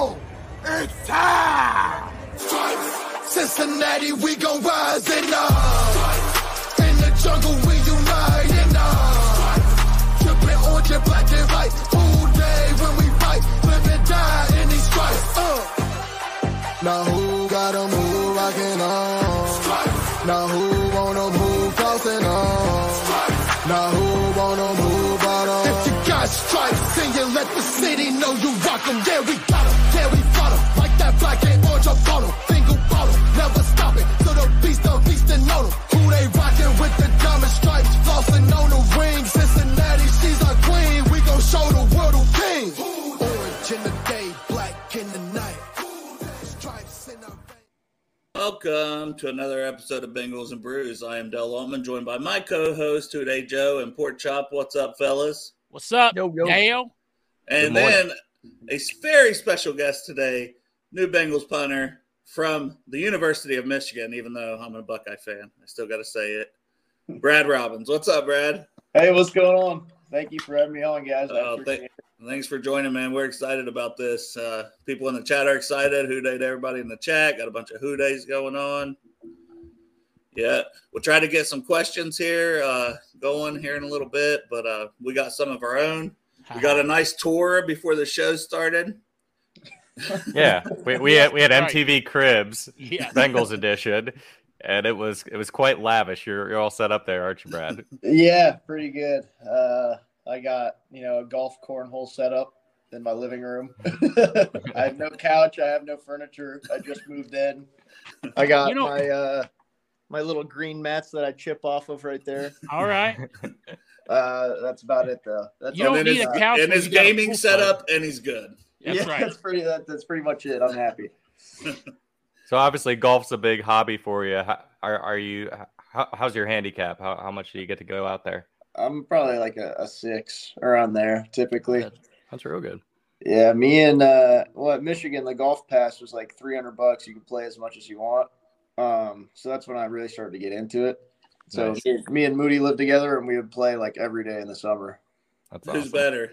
It's time! Cincinnati, we gon' rise and up. In the jungle, we unite and up. Trippin' orange and black and white. All day when we fight, live and die in these stripes. Uh. Now who gotta move rockin' on? Now who wanna move crossing on? Now who wanna move out on? If you got stripes, then you let the city know you rock 'em. Yeah, we got 'em. Yeah, we black and orange up. Single bottle, never stop it. So the beast, the beast and know 'em. Who they rockin' with the diamond stripes? Flossin' on the ring. Cincinnati, she's our queen. We gon' show the world who king. Orange in the day, black in the night. Stripes in the Welcome to another episode of Bengals and Brews. I am Del Altman, joined by my co-host today, Joe and Port Chop. What's up, fellas? What's up, Yo, yo. Dale? And then a very special guest today, new Bengals punter from the University of Michigan. Even though I'm a Buckeye fan, I still got to say it. Brad Robbins, what's up, Brad? Hey, what's going on? Thank you for having me on, guys. Oh, th- thanks for joining, man. We're excited about this. Uh, people in the chat are excited. Who Dey to everybody in the chat. Got a bunch of Who Deys going on. Yeah, we'll try to get some questions here uh, going here in a little bit, but uh, we got some of our own. We got a nice tour before the show started. Yeah, we, we had we had Right. MTV Cribs Yeah. Bengals edition, and it was it was quite lavish. You're you're all set up there, aren't you, Brad? Yeah, pretty good. Uh, I got you know a golf cornhole set up in my living room. I have no couch. I have no furniture. I just moved in. I got You know- my uh, my little green mats that I chip off of right there. All right. Uh, that's about it, though. That's You all don't need his, a couch and his you got a gaming setup, and he's good. That's yeah, right. that's pretty. That, that's pretty much it. I'm happy. So obviously golf's a big hobby for you. How, are are you? How, how's your handicap? How how much do you get to go out there? I'm probably like a, a six around there typically. That's real good. Yeah, me and uh, well, at Michigan, the golf pass was like 300 bucks. You can play as much as you want. Um, so that's when I really started to get into it. So Nice. me, me and Moody lived together, and we would play like every day in the summer. That's Who's better?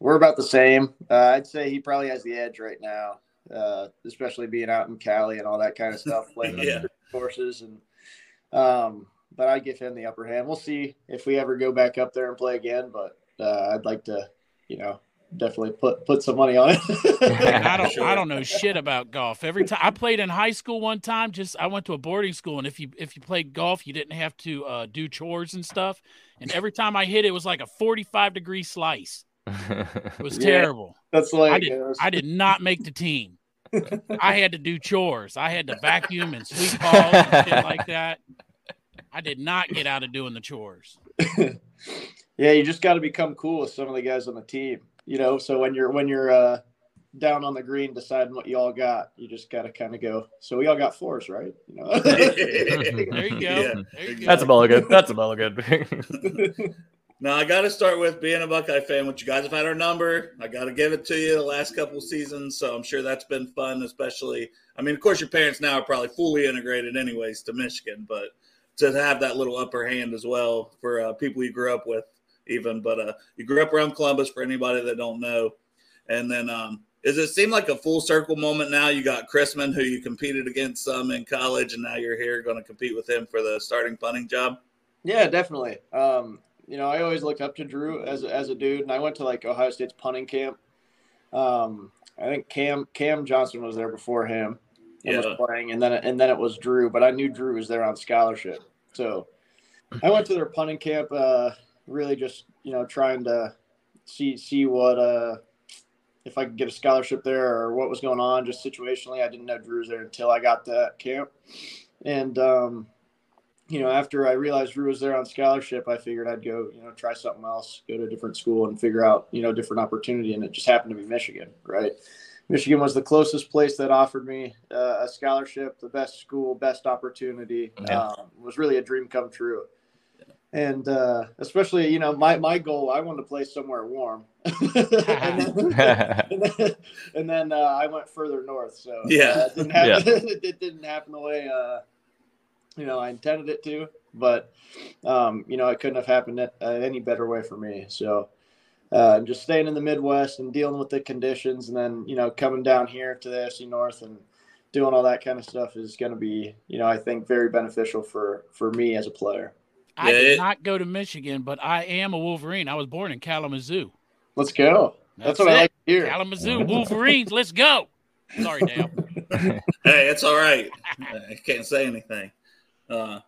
We're about the same. Uh, I'd say he probably has the edge right now, uh, especially being out in Cali and all that kind of stuff, playing on Yeah. courses. And um, but I give him the upper hand. We'll see if we ever go back up there and play again. But uh, I'd like to, you know, definitely put put some money on I it. don't Sure. I don't know shit about golf. Every time I played in high school one time, just I went to a boarding school and if you if you played golf, you didn't have to uh, do chores and stuff. And every time I hit it was like a 45 degree slice. It was Yeah. terrible. That's like I did I did not make the team. I had to do chores. I had to vacuum and sweep balls and shit like that. I did not get out of doing the chores. yeah, you just got to become cool with some of the guys on the team. You know, so when you're when you're uh, down on the green deciding what you all got, you just got to kind of go. So we all got fours, right? You know. There you go. Yeah. There you go. That's a mulligan. That's a mulligan. Now I got to start with being a Buckeye fan. Which you guys have had our number. I got to give it to you the last couple seasons, so I'm sure that's been fun. Especially, I mean, of course, your parents now are probably fully integrated, anyways, to Michigan, but to have that little upper hand as well for uh, people you grew up with, even. But uh, you grew up around Columbus. For anybody that don't know, and then um, does it seem like a full circle moment now? You got Chrisman, who you competed against some in college, and now you're here going to compete with him for the starting punting job. Yeah, definitely. Um, you know, I always looked up to Drue as as a dude, and I went to like Ohio State's punting camp. Um, I think Cam Cam Johnson was there before him and Yeah. was playing, and then and then it was Drue, but I knew Drue was there on scholarship, so I went to their punting camp. Uh, really, just you know, trying to see see what uh if I could get a scholarship there or what was going on, just situationally. I didn't know Drue was there until I got that camp, and um, you know, after I realized Drue was there on scholarship, I figured I'd go, you know, try something else, go to a different school and figure out, you know, different opportunity. And it just happened to be Michigan, right? Michigan was the closest place that offered me uh, a scholarship, the best school, best opportunity. Yeah. Um, it was really a dream come true. And uh, especially, you know, my, my goal, I wanted to play somewhere warm. and then, and then, and then uh, I went further north. So Yeah. it, didn't happen, it didn't happen the way uh, you know I intended it to. But um, you know, it couldn't have happened uh, any better way for me. So uh, just staying in the Midwest and dealing with the conditions, and then you know coming down here to the AFC North and doing all that kind of stuff is going to be, you know, I think very beneficial for for me as a player. I did not go to Michigan, but I am a Wolverine. I was born in Kalamazoo. Let's go. That's, what I like to hear. Kalamazoo Wolverines. Let's go. Sorry, Dale. hey, it's all right. I can't say anything. Uh,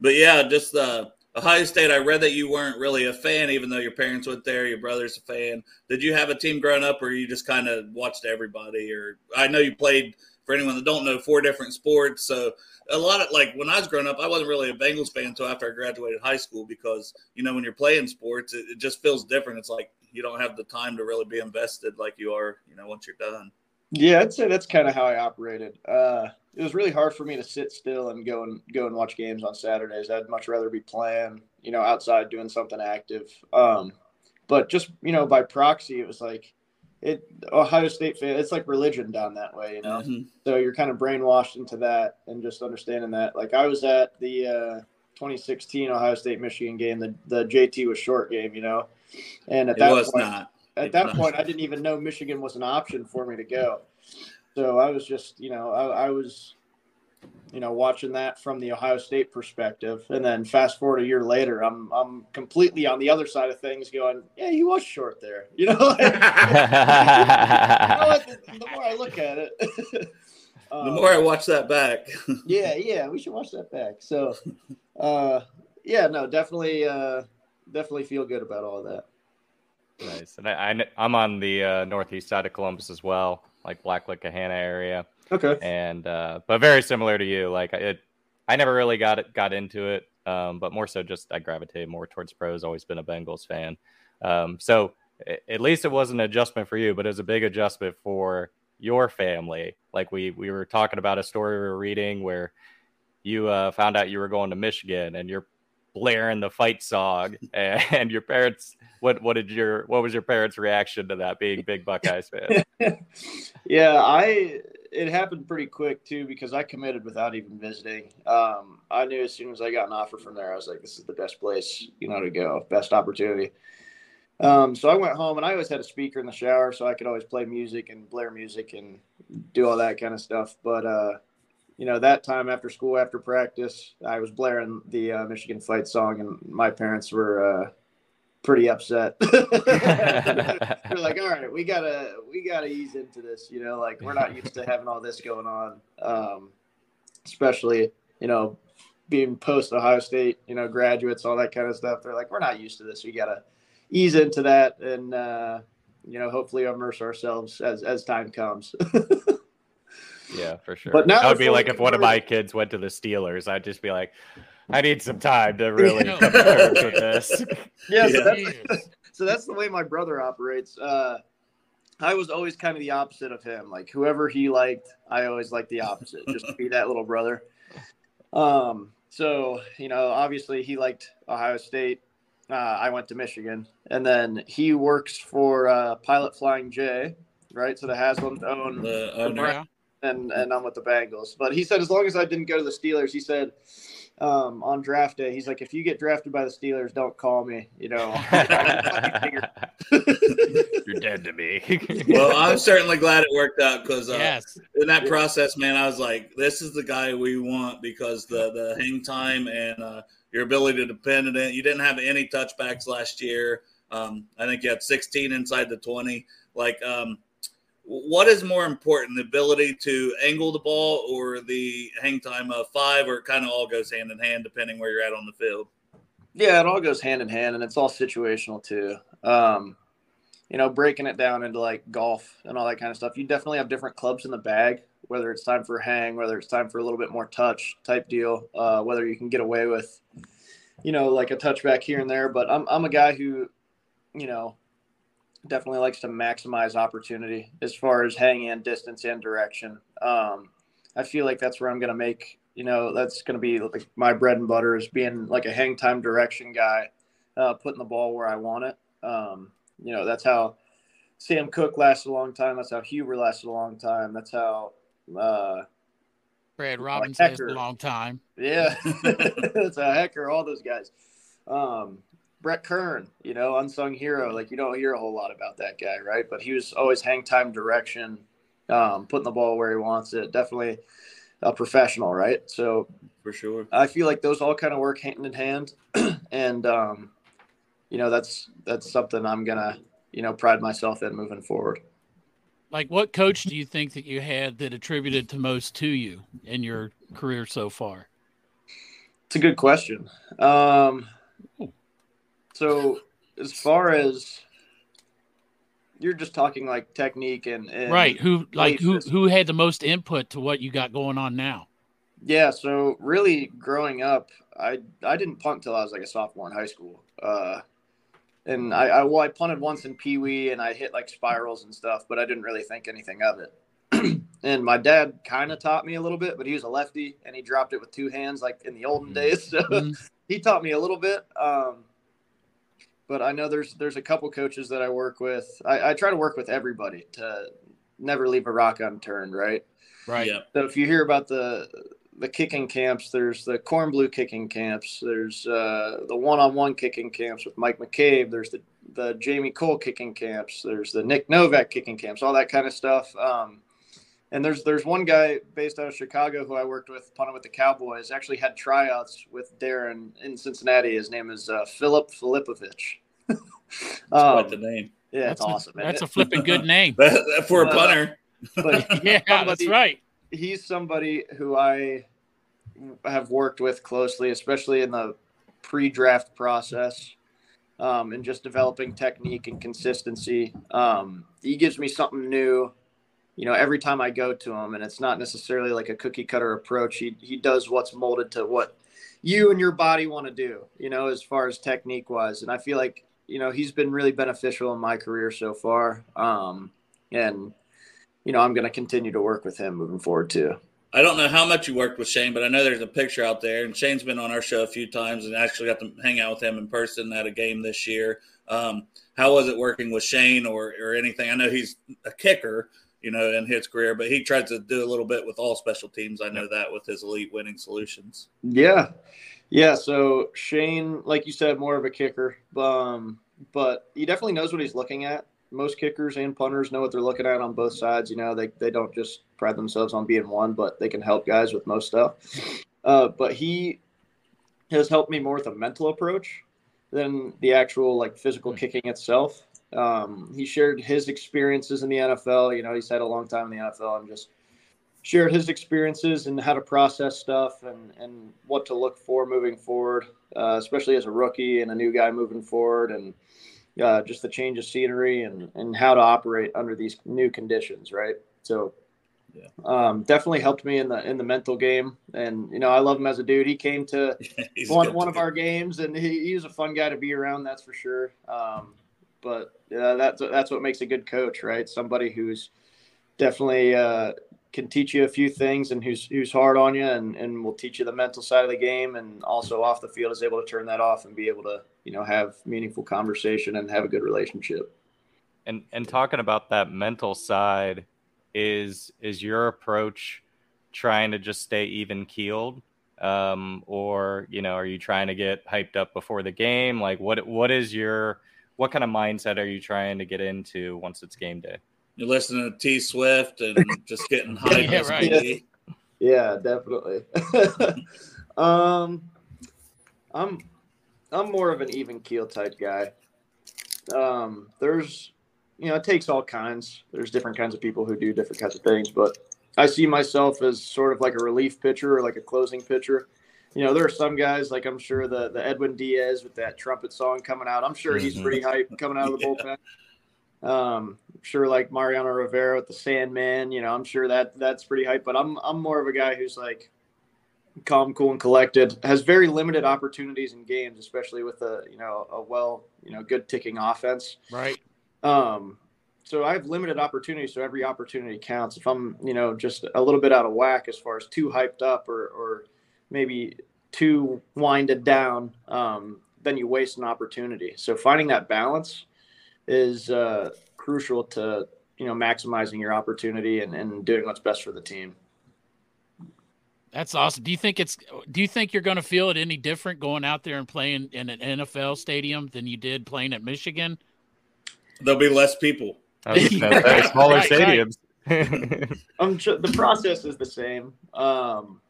but yeah, just uh, Ohio State. I read that you weren't really a fan, even though your parents went there. Your brother's a fan. Did you have a team growing up, or you just kind of watched everybody? Or I know you played. For anyone that don't know, four different sports. So a lot of like when I was growing up, I wasn't really a Bengals fan until after I graduated high school because you know when you're playing sports, it, it just feels different. It's like you don't have the time to really be invested like you are, you know, once you're done. Yeah, I'd say that's kind of how I operated. Uh, it was really hard for me to sit still and go and go and watch games on Saturdays. I'd much rather be playing, you know, outside doing something active. Um, but just you know, by proxy, it was like it Ohio State fan. It's like religion down that way, you know. Mhm. So you're kind of brainwashed into that and just understanding that. Like I was at the uh, 2016 Ohio State Michigan game. The the JT was short game, you know, and at It that was point, not. At that point, I didn't even know Michigan was an option for me to go. So I was just, you know, I, I was, you know, watching that from the Ohio State perspective, and then fast forward a year later, I'm I'm completely on the other side of things, going, yeah, he was short there, you know. like, you know? The, the more I look at it, The um, more I watch that back, yeah, yeah, we should watch that back. So, uh, yeah, no, definitely, uh, definitely feel good about all of that. Nice. And I, I, am on the uh, northeast side of Columbus as well, like Blacklick, Gahanna area. Okay. and uh, but very similar to you. Like it, I never really got it, got into it, um, but more so just I gravitated more towards pros. Always been a Bengals fan, um, so at least it was an adjustment for you, but it was a big adjustment for your family. Like we we were talking about a story we were reading where you uh, found out you were going to Michigan and you're blaring the fight song, and your parents. What what did your what was your parents' reaction to that? Being big Buckeyes fan. yeah, I it happened pretty quick too because I committed without even visiting. Um, I knew as soon as I got an offer from there, I was like, "This is the best place, you know, to go, best opportunity." Um, so I went home, and I always had a speaker in the shower, so I could always play music and blare music and do all that kind of stuff. But uh, you know, that time after school, after practice, I was blaring the uh, Michigan fight song, and my parents were uh, pretty upset. They're like, all right, we gotta we gotta ease into this. You know, like we're not used to having all this going on, um, especially you know being post Ohio State, you know, graduates, all that kind of stuff. They're like, we're not used to this. We gotta ease into that, and uh, you know, hopefully immerse ourselves as as time comes. Yeah, for sure. But now that would be like fully if one of my kids went to the Steelers, I'd just be like, I need some time to really Yeah. come to terms with this. yeah, so Yeah. that's so that's the way my brother operates. Uh, I was always kind of the opposite of him. Like whoever he liked, I always liked the opposite, just to be that little brother. Um, so you know, obviously he liked Ohio State. Uh, I went to Michigan, and then he works for uh, Pilot Flying J, right? So the Haslam's own the owner. Yeah. and and I'm with the Bengals. But he said as long as I didn't go to the Steelers, he said um, on draft day, he's like, if you get drafted by the Steelers, don't call me. You know, You're dead to me. Well, I'm certainly glad it worked out because uh, Yes. in that process, man, I was like, this is the guy we want because the the hang time and uh, your ability to depend on it. You didn't have any touchbacks last year. Um, I think you had 16 inside the 20. Like, um, what is more important, the ability to angle the ball or the hang time of five, or kind of all goes hand in hand depending where you're at on the field? Yeah, it all goes hand in hand, and it's all situational too. Um, you know, breaking it down into like golf and all that kind of stuff. You definitely have different clubs in the bag, whether it's time for hang, whether it's time for a little bit more touch type deal, uh, whether you can get away with, you know, like a touchback here and there. But I'm I'm a guy who, you know, definitely likes to maximize opportunity as far as hang and distance and direction. Um, I feel like that's where I'm going to make, you know, that's going to be like my bread and butter is being like a hang time direction guy, uh, putting the ball where I want it. Um, you know, that's how Sam Koch lasted a long time. That's how Huber lasted a long time. That's how, uh, Brad Robbins like lasted a long time. Yeah. that's a Hekker, all those guys. Um, Brett Kern, you know, unsung hero. Like you don't hear a whole lot about that guy, right? But he was always hang time direction, um, putting the ball where he wants it. Definitely a professional, right? So for sure, I feel like those all kind of work hand in hand, and um, you know, that's that's something I'm gonna you know pride myself in moving forward. Like, what coach do you think that you had that attributed to most to you in your career so far? It's a good question. Um, so as far as you're just talking like technique and, and right, who like who who had the most input to what you got going on now? Yeah, so really growing up, I I didn't punt till I was like a sophomore in high school. Uh, and I, I well I punted once in Pee Wee and I hit like spirals and stuff, but I didn't really think anything of it. and my dad kind of taught me a little bit, but he was a lefty and he dropped it with two hands like in the olden mm-hmm. days. So mm-hmm. he taught me a little bit. Um, but I know there's there's a couple coaches that I work with. I, I try to work with everybody to never leave a rock unturned, right? Right. Yeah. So if you hear about the the kicking camps, there's the Kornblue kicking camps, there's uh, the one-on-one kicking camps with Mike McCabe, there's the the Jamie Kohl kicking camps, there's the Nick Novak kicking camps, all that kind of stuff. Um, and there's there's one guy based out of Chicago who I worked with, punting with the Cowboys. Actually had tryouts with Darrin in Cincinnati. His name is uh, Filip Filipovic. um, quite the name. Yeah, that's awesome. That's a flipping good name for a uh, punter. But yeah, somebody, that's right. He's somebody who I have worked with closely, especially in the pre-draft process. Um, and just developing technique and consistency. Um, he gives me something new you know, every time I go to him, and it's not necessarily like a cookie cutter approach. He he does what's molded to what you and your body want to do. You know, as far as technique wise, and I feel like you know he's been really beneficial in my career so far. Um, and you know, I'm going to continue to work with him moving forward too. I don't know how much you worked with Shane, but I know there's a picture out there, and Shane's been on our show a few times, and actually got to hang out with him in person at a game this year. Um, how was it working with Shane or or anything? I know he's a kicker, you know, in his career, but he tried to do a little bit with all special teams. I know that with his elite winning solutions. Yeah. Yeah. So Shane, like you said, more of a kicker, um, but he definitely knows what he's looking at. Most kickers and punters know what they're looking at on both sides. You know, they, they don't just pride themselves on being one, but they can help guys with most stuff. Uh, but he has helped me more with a mental approach than the actual like physical hmm. kicking itself. Um, he shared his experiences in the NFL. You know, he's had a long time in the NFL and just shared his experiences and how to process stuff and, and what to look for moving forward, uh, especially as a rookie and a new guy moving forward and uh, just the change of scenery and, and how to operate under these new conditions. Right. So yeah. Um, definitely helped me in the in the mental game, and you know I love him as a dude. He came to one one of our games, and he, he was a fun guy to be around. That's for sure. Um, but uh, that's that's what makes a good coach, right? Somebody who's definitely uh, can teach you a few things and who's who's hard on you and, and will teach you the mental side of the game and also off the field is able to turn that off and be able to you know have meaningful conversation and have a good relationship. And and talking about that mental side is is your approach trying to just stay even keeled um, or you know are you trying to get hyped up before the game like what what is your what kind of mindset are you trying to get into once it's game day? You're listening to T Swift and just getting hyped. yeah, right. yeah, definitely. um, I'm I'm more of an even keel type guy. Um, there's you know, it takes all kinds. There's different kinds of people who do different kinds of things, but I see myself as sort of like a relief pitcher or like a closing pitcher. You know, there are some guys like I'm sure the the Edwin Diaz with that trumpet song coming out. I'm sure he's pretty hype coming out of the bullpen. Um, I'm sure like Mariano Rivera with the Sandman. You know, I'm sure that that's pretty hype. But I'm I'm more of a guy who's like calm, cool, and collected. Has very limited opportunities in games, especially with a you know a well you know good ticking offense. Right. Um, so I have limited opportunities, so every opportunity counts. If I'm, you know, just a little bit out of whack as far as too hyped up or, or maybe too winded down, um, then you waste an opportunity. So finding that balance is uh, crucial to, you know, maximizing your opportunity and, and doing what's best for the team. That's awesome. Do you think it's do you think you're going to feel it any different going out there and playing in an NFL stadium than you did playing at Michigan? There'll be less people. I was gonna say, smaller Right, right. stadiums. I'm tr- the process is the same. Um,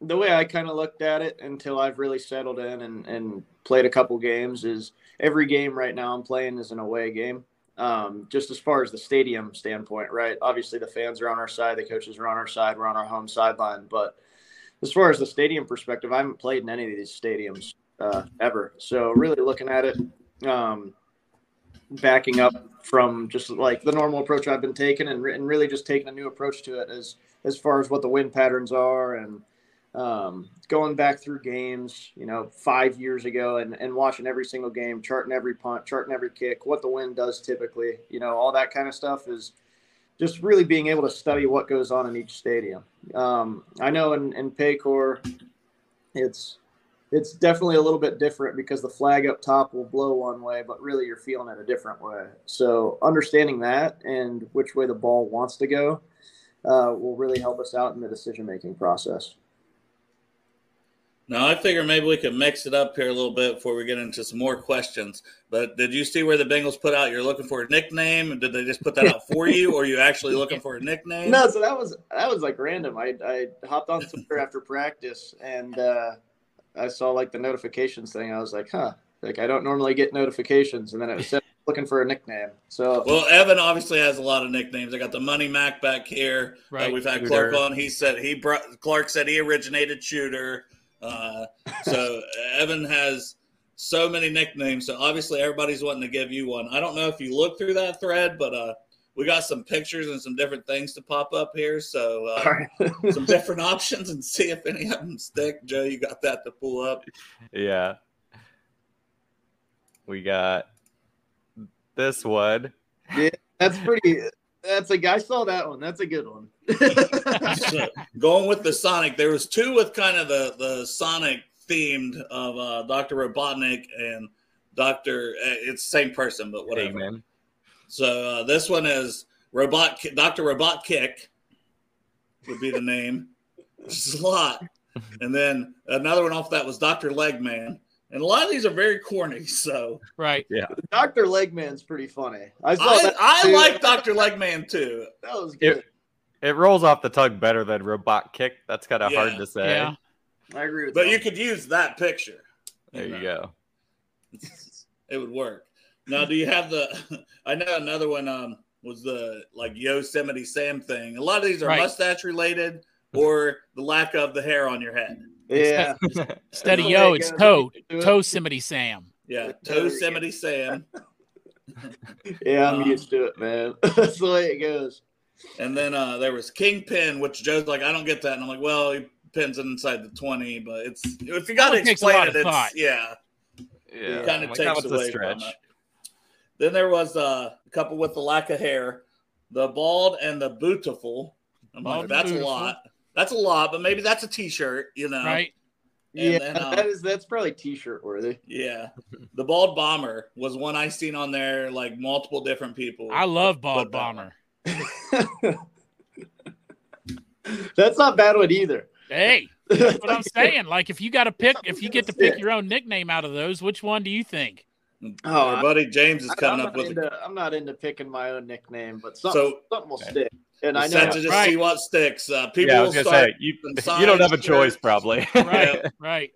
the way I kind of looked at it until I've really settled in and, and played a couple games is every game right now I'm playing is an away game. Um, just as far as the stadium standpoint, right? Obviously, the fans are on our side, the coaches are on our side, we're on our home sideline. But as far as the stadium perspective, I haven't played in any of these stadiums uh, ever. So, really looking at it, um, backing up from just like the normal approach I've been taking and, and really just taking a new approach to it as as far as what the wind patterns are and um, going back through games, you know, five years ago and, and watching every single game, charting every punt, charting every kick, what the wind does typically, you know, all that kind of stuff is just really being able to study what goes on in each stadium. Um, I know in, in Paycor, it's it's definitely a little bit different because the flag up top will blow one way, but really you're feeling it a different way. So understanding that and which way the ball wants to go uh, will really help us out in the decision making process. Now I figure maybe we can mix it up here a little bit before we get into some more questions. But did you see where the Bengals put out? You're looking for a nickname. Did they just put that out for you, or are you actually looking for a nickname? No, so that was that was like random. I I hopped on Twitter after practice and uh, I saw like the notifications thing. I was like, huh, like I don't normally get notifications, and then it said looking for a nickname. So Well, Evan obviously has a lot of nicknames. I got the Money Mac back here. Uh, Right. we've had Clark on. He said he brought Clark said he originated shooter. Uh, so Evan has so many nicknames. So obviously everybody's wanting to give you one. I don't know if you look through that thread, but uh, we got some pictures and some different things to pop up here. So uh, all right. some different options and see if any of them stick. Joe, you got that to pull up. yeah. We got this one. Yeah, that's pretty. That's a. I saw that one. That's a good one. So, going with the Sonic, there was two with kind of the the Sonic themed of uh, Doctor Robotnik and Doctor. It's the same person, but whatever. Eggman. So uh, this one is Robot Doctor Robot Kick would be the name. It's a lot, and then another one off that was Doctor Legman, and a lot of these are very corny. So Right. Yeah. Doctor Legman's pretty funny. I saw I, that. I like Doctor Legman too. That was good. It rolls off the tongue better than robot kick. That's kind of Yeah. hard to say. Yeah. I agree with But that. you could use that picture. There you know. go. it would work. Now, do you have the? I know another one um, was the like Yosemite Sam thing. A lot of these are Right. mustache related or the lack of the hair on your head. Yeah. Instead of yo, it's goes. toe. Do it. Toesimity Sam. Yeah, There you Yosemite Sam. Yeah, I'm Uh, used to it, man. That's the way it goes. And then uh, there was Kingpin, which Joe's like, I don't get that. And I'm like, well, he pins it inside the 20, but it's if you got to That takes a explain lot it, of it's thought. yeah, Yeah. kind of Like, takes that was a away from stretch. it. Then there was uh, a couple with the lack of hair, the bald and the beautiful. I'm Bald like, and that's a lot. That's a lot, but maybe that's a T-shirt, you know? Right. And yeah, then, um, that is that's probably t-shirt worthy. Yeah, the bald bomber was one I seen on there, like multiple different people. I love Bald Bomber. that's not bad one either. Hey, that's what I'm saying. Like, if you got to pick, if you get to pick your own nickname out of those, which one do you think? Oh, Our buddy James is coming up with. into, I'm not into picking my own nickname, but something, So something will Okay. stick. And I know to just Right. see what sticks. Uh, people Yeah, I will was gonna start. say you, you don't have a choice shirts. probably. Right. Right.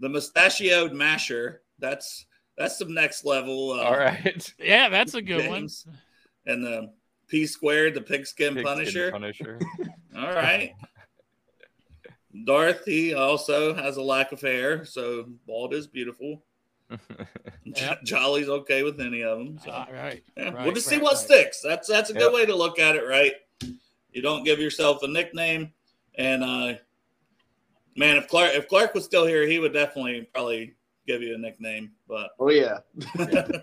the mustachioed masher. That's that's some next level. Uh, All right. Yeah, that's a good one. And the P squared, the pigskin, Pigskin punisher. Punisher. All right. Dorothy also has a lack of hair, so bald is beautiful. Yep. Jolly's okay with any of them. So. All right. Yeah, right, we'll just see what right. sticks. That's that's a good way to look at it, right? You don't give yourself a nickname, and uh, man, if Clark if Clark was still here, he would definitely probably give you a nickname. But Oh yeah.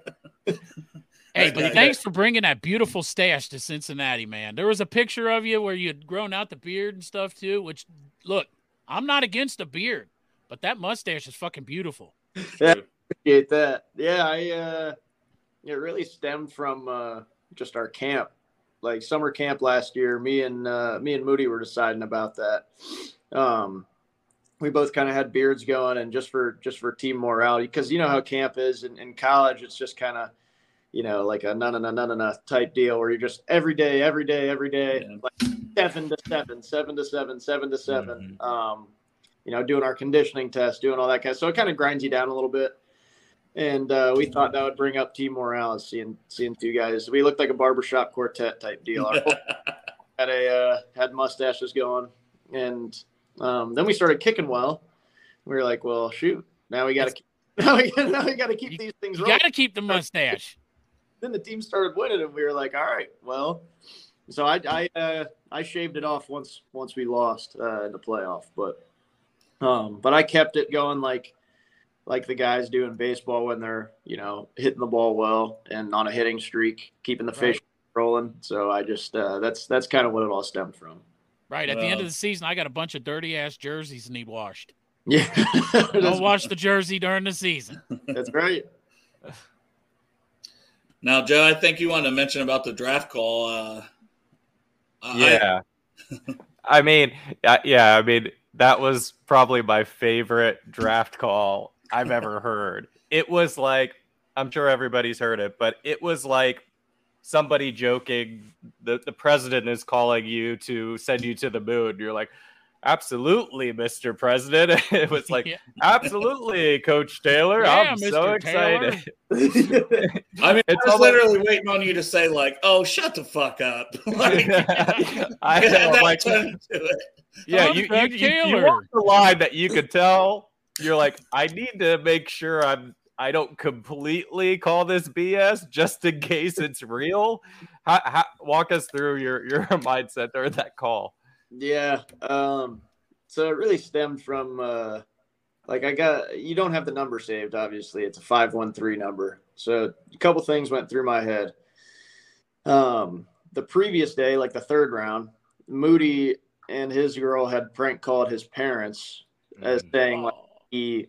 Hey, Right, but thanks for bringing that beautiful stash to Cincinnati, man. There was a picture of you where you had grown out the beard and stuff too. Which, look, I'm not against a beard, but that mustache is fucking beautiful. Yeah. Appreciate that. Yeah, I uh it really stemmed from uh just our camp. Like summer camp last year, me and uh me and Moody were deciding about that. Um we both kind of had beards going and just for just for team morality because you know how camp is in, in college it's just kind of you know like a na na na na na type deal where you're just every day every day every day Yeah. like seven to seven seven to seven seven to 7 um you know doing our conditioning test doing all that kind of so it kind of grinds you down a little bit and uh, we thought that would bring up team morale seeing seeing two guys we looked like a barbershop quartet type deal had a uh, had mustaches going, and um, then we started kicking well. We were like, well, shoot, now we got to now we, got to keep You- these things You got to keep the mustache. Then the team started winning, and we were like, all right, well. So I I uh, I shaved it off once once we lost uh, in the playoff, but um, but I kept it going like like the guys do in baseball when they're you know hitting the ball well and on a hitting streak, keeping the fish rolling. So I just uh, that's that's kind of what it all stemmed from. Right. At the end of the season, I got a bunch of dirty ass jerseys that need washed. Yeah, I'll that's, wash the jersey during the season. that's right. now, Joe, I think you wanted to mention about the draft call. Uh, I- Yeah. I mean, uh, yeah, I mean, that was probably my favorite draft call I've ever heard. It was like, I'm sure everybody's heard it, but it was like somebody joking, the, the president is calling you to send you to the moon. You're like, absolutely, Mr. President. it was like, Yeah. absolutely, Coach Taylor. Yeah, I'm so Mr. Taylor." excited. I mean, It's I was almost- literally waiting on you to say like, "Oh, shut the fuck up." like, I yeah, know, like, turned into it. Yeah, you you, Doug you, you walked the line that you could tell. You're like, I need to make sure I'm I don't completely call this BS just in case it's real. How, how, walk us through your your mindset during that call. Yeah. Um, so it really stemmed from uh, like I got you don't have the number saved, obviously. It's a five one three number. So a couple things went through my head. Um, the previous day, like the third round, Moody and his girl had prank called his parents as saying like he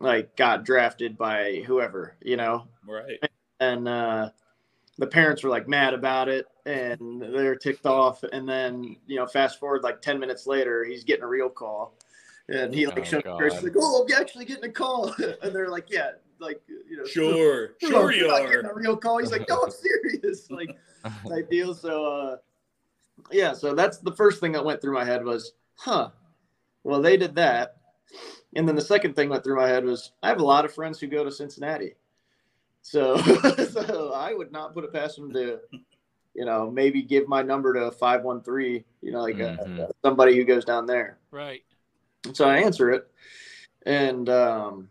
like got drafted by whoever, you know? Right. and uh, the parents were like mad about it and they're ticked off. And then you know fast forward like 10 minutes later he's getting a real call. And he like Oh, shows. Chris, like oh i'm actually getting a call. And they're like yeah like you know Sure. "No, Sure you you're getting a real call. He's like no i'm serious like type deal. So uh yeah so that's the first thing that went through my head was huh well they did that and then the second thing went through my head was i have a lot of friends who go to cincinnati so, so I would not put it past them to, you know, maybe give my number to five one three. You know, like a- Mhm. somebody who goes down there. Right. So I answer it, and um,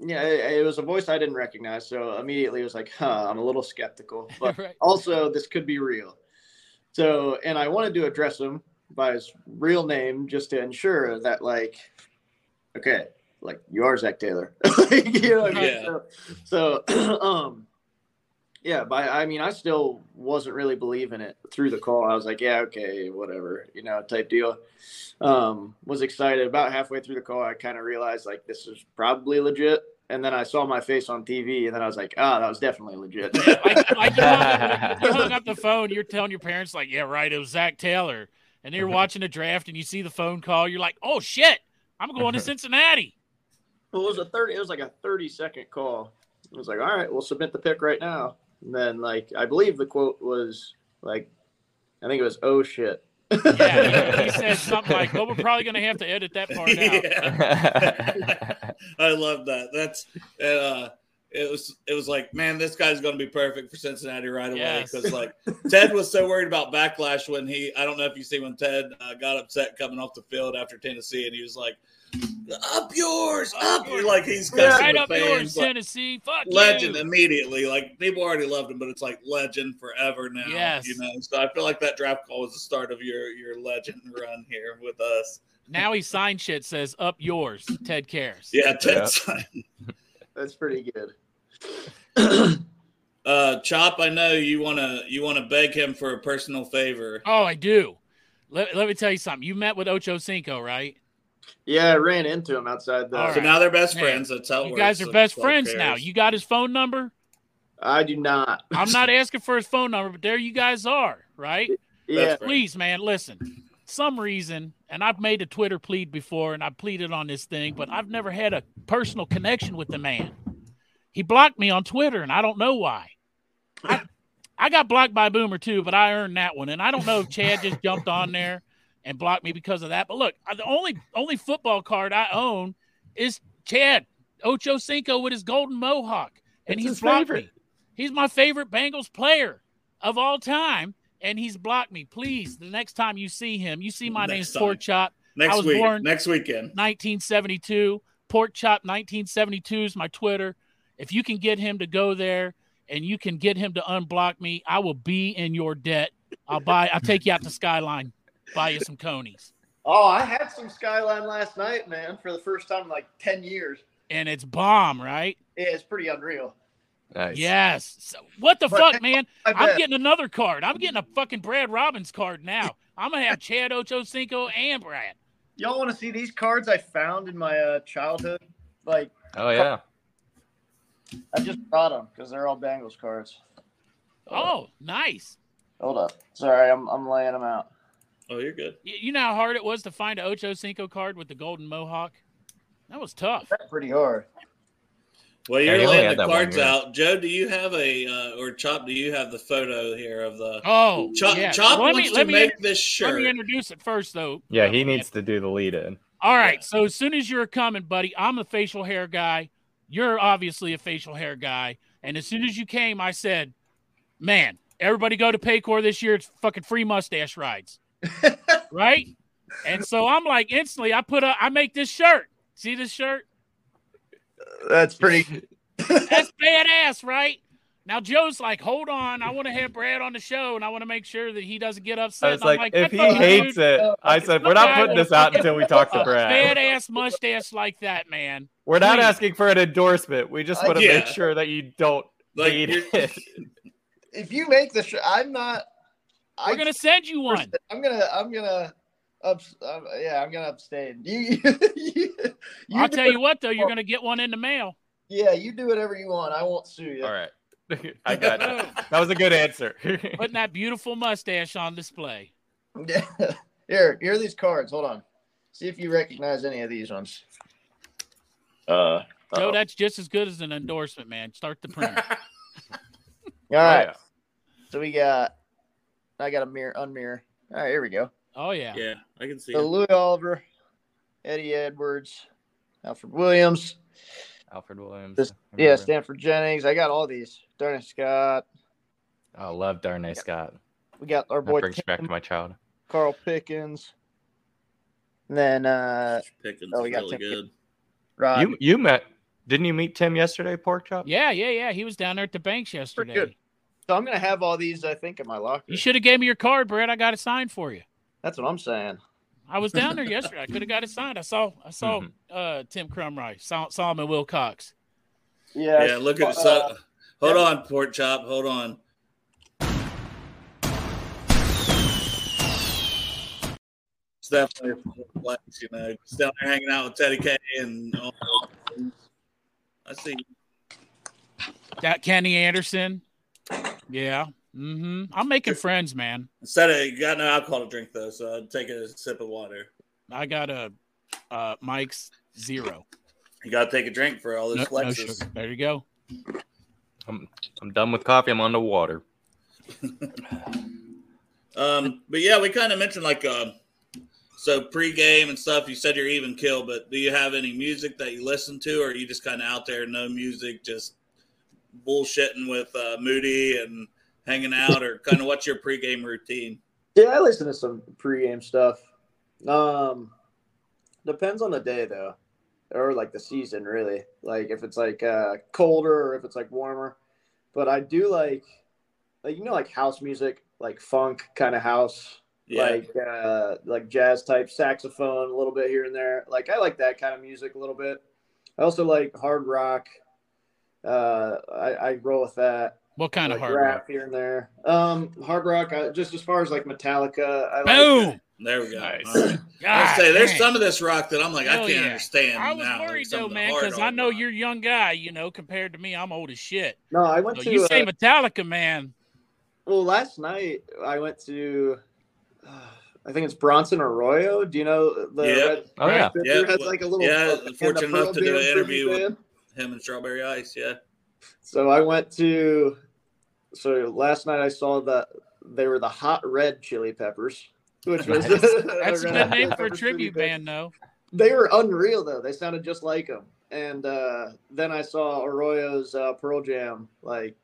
yeah, it, it was a voice I didn't recognize. So immediately it was like, huh, I'm a little skeptical, but right. also this could be real. So, and I wanted to address him by his real name just to ensure that, like, okay, like you are Zac Taylor. Like, you know I mean? Yeah. So, so um, yeah, but I mean, I still wasn't really believing it through the call. I was like, yeah, okay, whatever, you know, type deal. Um, was excited about halfway through the call. I kind of realized like this is probably legit. And then I saw my face on TV, and then I was like, "Ah, that was definitely legit." Like, like you, hung up, you hung up the phone. You're telling your parents, like, yeah, right, it was Zac Taylor. And you're watching the draft and you see the phone call. You're like, oh, shit, I'm going to Cincinnati. It was a thirty. It was like a thirty second call. It was like, all right, we'll submit the pick right now. And then, like, I believe the quote was like, I think it was, "Oh shit." Yeah, he, he said something like, "Well, we're probably going to have to edit that part out." yeah, I love that. That's uh, it was it was like, man, this guy's going to be perfect for Cincinnati right away Yes. because like Ted was so worried about backlash when he I don't know if you see when Ted uh, got upset coming off the field after Tennessee and he was like, "Up yours, up!" yours. Like he's Right cussing the up yours, fans, like, Tennessee. Fuck legend you. immediately. Like people already loved him, but it's like legend forever now. Yes. you know. So I feel like that draft call was the start of your your legend run here with us. Now he signed shit says up yours. Ted cares. Yeah, Ted. Yeah. Simon. That's pretty good. Uh, Chop, I know you wanna you wanna beg him for a personal favor. Oh, I do. Let, let me tell you something. You met with Ocho Cinco, right? Yeah, I ran into him outside the. All So now they're best Man, friends. That's how it You works. guys are So best who friends now. You got his phone number? I do not. I'm not asking for his phone number, but there you guys are, right? Yeah, That's- Please, man, listen. Some reason, and I've made a Twitter plead before, and I pleaded on this thing, but I've never had a personal connection with the man. He blocked me on Twitter, and I don't know why. I, I got blocked by Boomer too, but I earned that one, and I don't know if Chad just jumped on there and blocked me because of that. But look, the only only football card I own is Chad Ocho Cinco with his golden mohawk, and It's he's blocked favorite. me. He's my favorite Bengals player of all time, and he's blocked me. Please, the next time you see him, you see my Next name's. Pork Chop, I next was week. born- Next weekend. 1972. Pork Chop 1972 is my Twitter. If you can get him to go there and you can get him to unblock me, I will be in your debt. I'll buy. I'll take you out to Skyline, buy you some coneys, Oh, I had some skyline last night, man, for the first time in like ten years. and it's bomb, right? Yeah, it's pretty unreal. nice. Yes. So, what the But- fuck, man? I I'm getting another card. I'm getting a fucking Brad Robbins card now. I'm gonna have Chad Ocho Cinco and Brad. Y'all want to see these cards I found in my uh, childhood? Like, Oh yeah. I just brought them because they're all Bengals cards. Oh, nice. Hold up. Sorry, I'm, I'm laying them out. Oh, you're good. You, you know how hard it was to find an Ocho Cinco card with the golden mohawk? That was tough. That's pretty hard. Well, you're he only laying the that one cards out. Joe, do you have a uh, or Chop? Do you have the photo here of the Oh, Chop? yeah. Chop let wants me, let to me, make this let me introduce it first, though. Yeah, he needs to do the lead in. All right. So as soon as you're coming, buddy, I'm a facial hair guy. You're obviously a facial hair guy. And as soon as you came, I said, man, everybody go to Paycor this year. It's fucking free mustache rides. Right? And so I'm like, instantly, I put a, I make this shirt. See this shirt? That's pretty. That's badass, right? Now Joe's like, hold on, I want to have Brad on the show, and I want to make sure that he doesn't get upset. I was And I'm like, if he hates dude, it, I said, we're not putting this out until we talk to Brad. badass mustache like that, man. We're not Please. asking for an endorsement. We just want to Yeah. make sure that you don't Like, need it. If you make the shirt, I'm not. We're I, gonna send you one. I'm gonna. I'm gonna. Ups, uh, yeah, I'm gonna abstain. You, you, you I'll tell you what, though, you're gonna get one in the mail. Yeah, you do whatever you want. I won't sue you. All right. I got it. That was a good answer. Putting that beautiful mustache on display. Yeah. here, here are these cards. Hold on. See if you recognize any of these ones. Uh, Joe, uh-oh. that's just as good as an endorsement, man. Start the print. all right. Oh, yeah. So we got. I got a mirror, unmirror. All right, here we go. Oh yeah. yeah, I can see. So. Louis Oliver, Eddie Edwards, Alfred Williams. Alfred Williams. This- Yeah. Stanford Jennings. I got all these. Darnay Scott. I love Darnay Scott. We got our That boy brings me back to my childhood. Carl Pickens. And then uh Pickens Oh, we is got really Tim good. Rod. You you met? Didn't you meet Tim yesterday, Pork Chop? Yeah, yeah, yeah. He was down there at the banks yesterday. Good. so I'm gonna have all these, I think, in my locker. You should have gave me your card, Brad. I got it signed for you. That's what I'm saying. I was down there yesterday. I could have got it signed. I saw I saw Mhm. uh, Tim Krumrie, Sol- Solomon Wilcots. Yeah. Yeah, look at it. uh, So, hold on, Pork Chop. Hold on. It's definitely a flex, you know. It's down there hanging out with Teddy K and all. I see. That Kenny Anderson. Yeah. Mm-hmm. I'm making friends, man. Instead of you got no alcohol to drink though, so I'd take a sip of water. I got a uh, Mike's zero. You gotta take a drink for all No, this no flexes. sugar. There you go. I'm I'm done with coffee. I'm on to water. Um, but yeah, we kind of mentioned like um, so pregame and stuff. You said you're even kill, but do you have any music that you listen to, or are you just kind of out there, no music, just bullshitting with uh, Moody and hanging out, or kind of what's your pregame routine? Yeah, I listen to some pregame stuff. Um, depends on the day though, or like the season really. Like if it's like uh, colder or if it's like warmer. But I do like, like you know, like house music, like funk kind of house, Yeah. like uh, like jazz type saxophone, a little bit here and there. Like I like that kind of music a little bit. I also like hard rock. Uh, I, I roll with that. What kind like of hard rap rock? here and there. Um, hard rock. I, just as far as like Metallica, I like Boom! There we go. Nice. All right. I say there's dang. some of this rock that I'm like I can't yeah. understand. I was now, worried some though, man, because I know rock. you're a young guy. You know, compared to me, I'm old as shit. No, I went So to. you say uh, Metallica, man. well, last night I went to. Uh, I think it's Bronson Arroyo. Do you know the Yeah. Red, Oh, yeah. Red Yeah, Panther has well, like a little. yeah, uh, fortunate the enough to do an interview with- band. Him and Strawberry Ice. Yeah. So I went to. So last night I saw that they were the Hot Red Chili Peppers, which was Nice. That's a good name for a tribute band, though. They were unreal though. They sounded just like them. And uh, then I saw Arroyo's uh, Pearl Jam like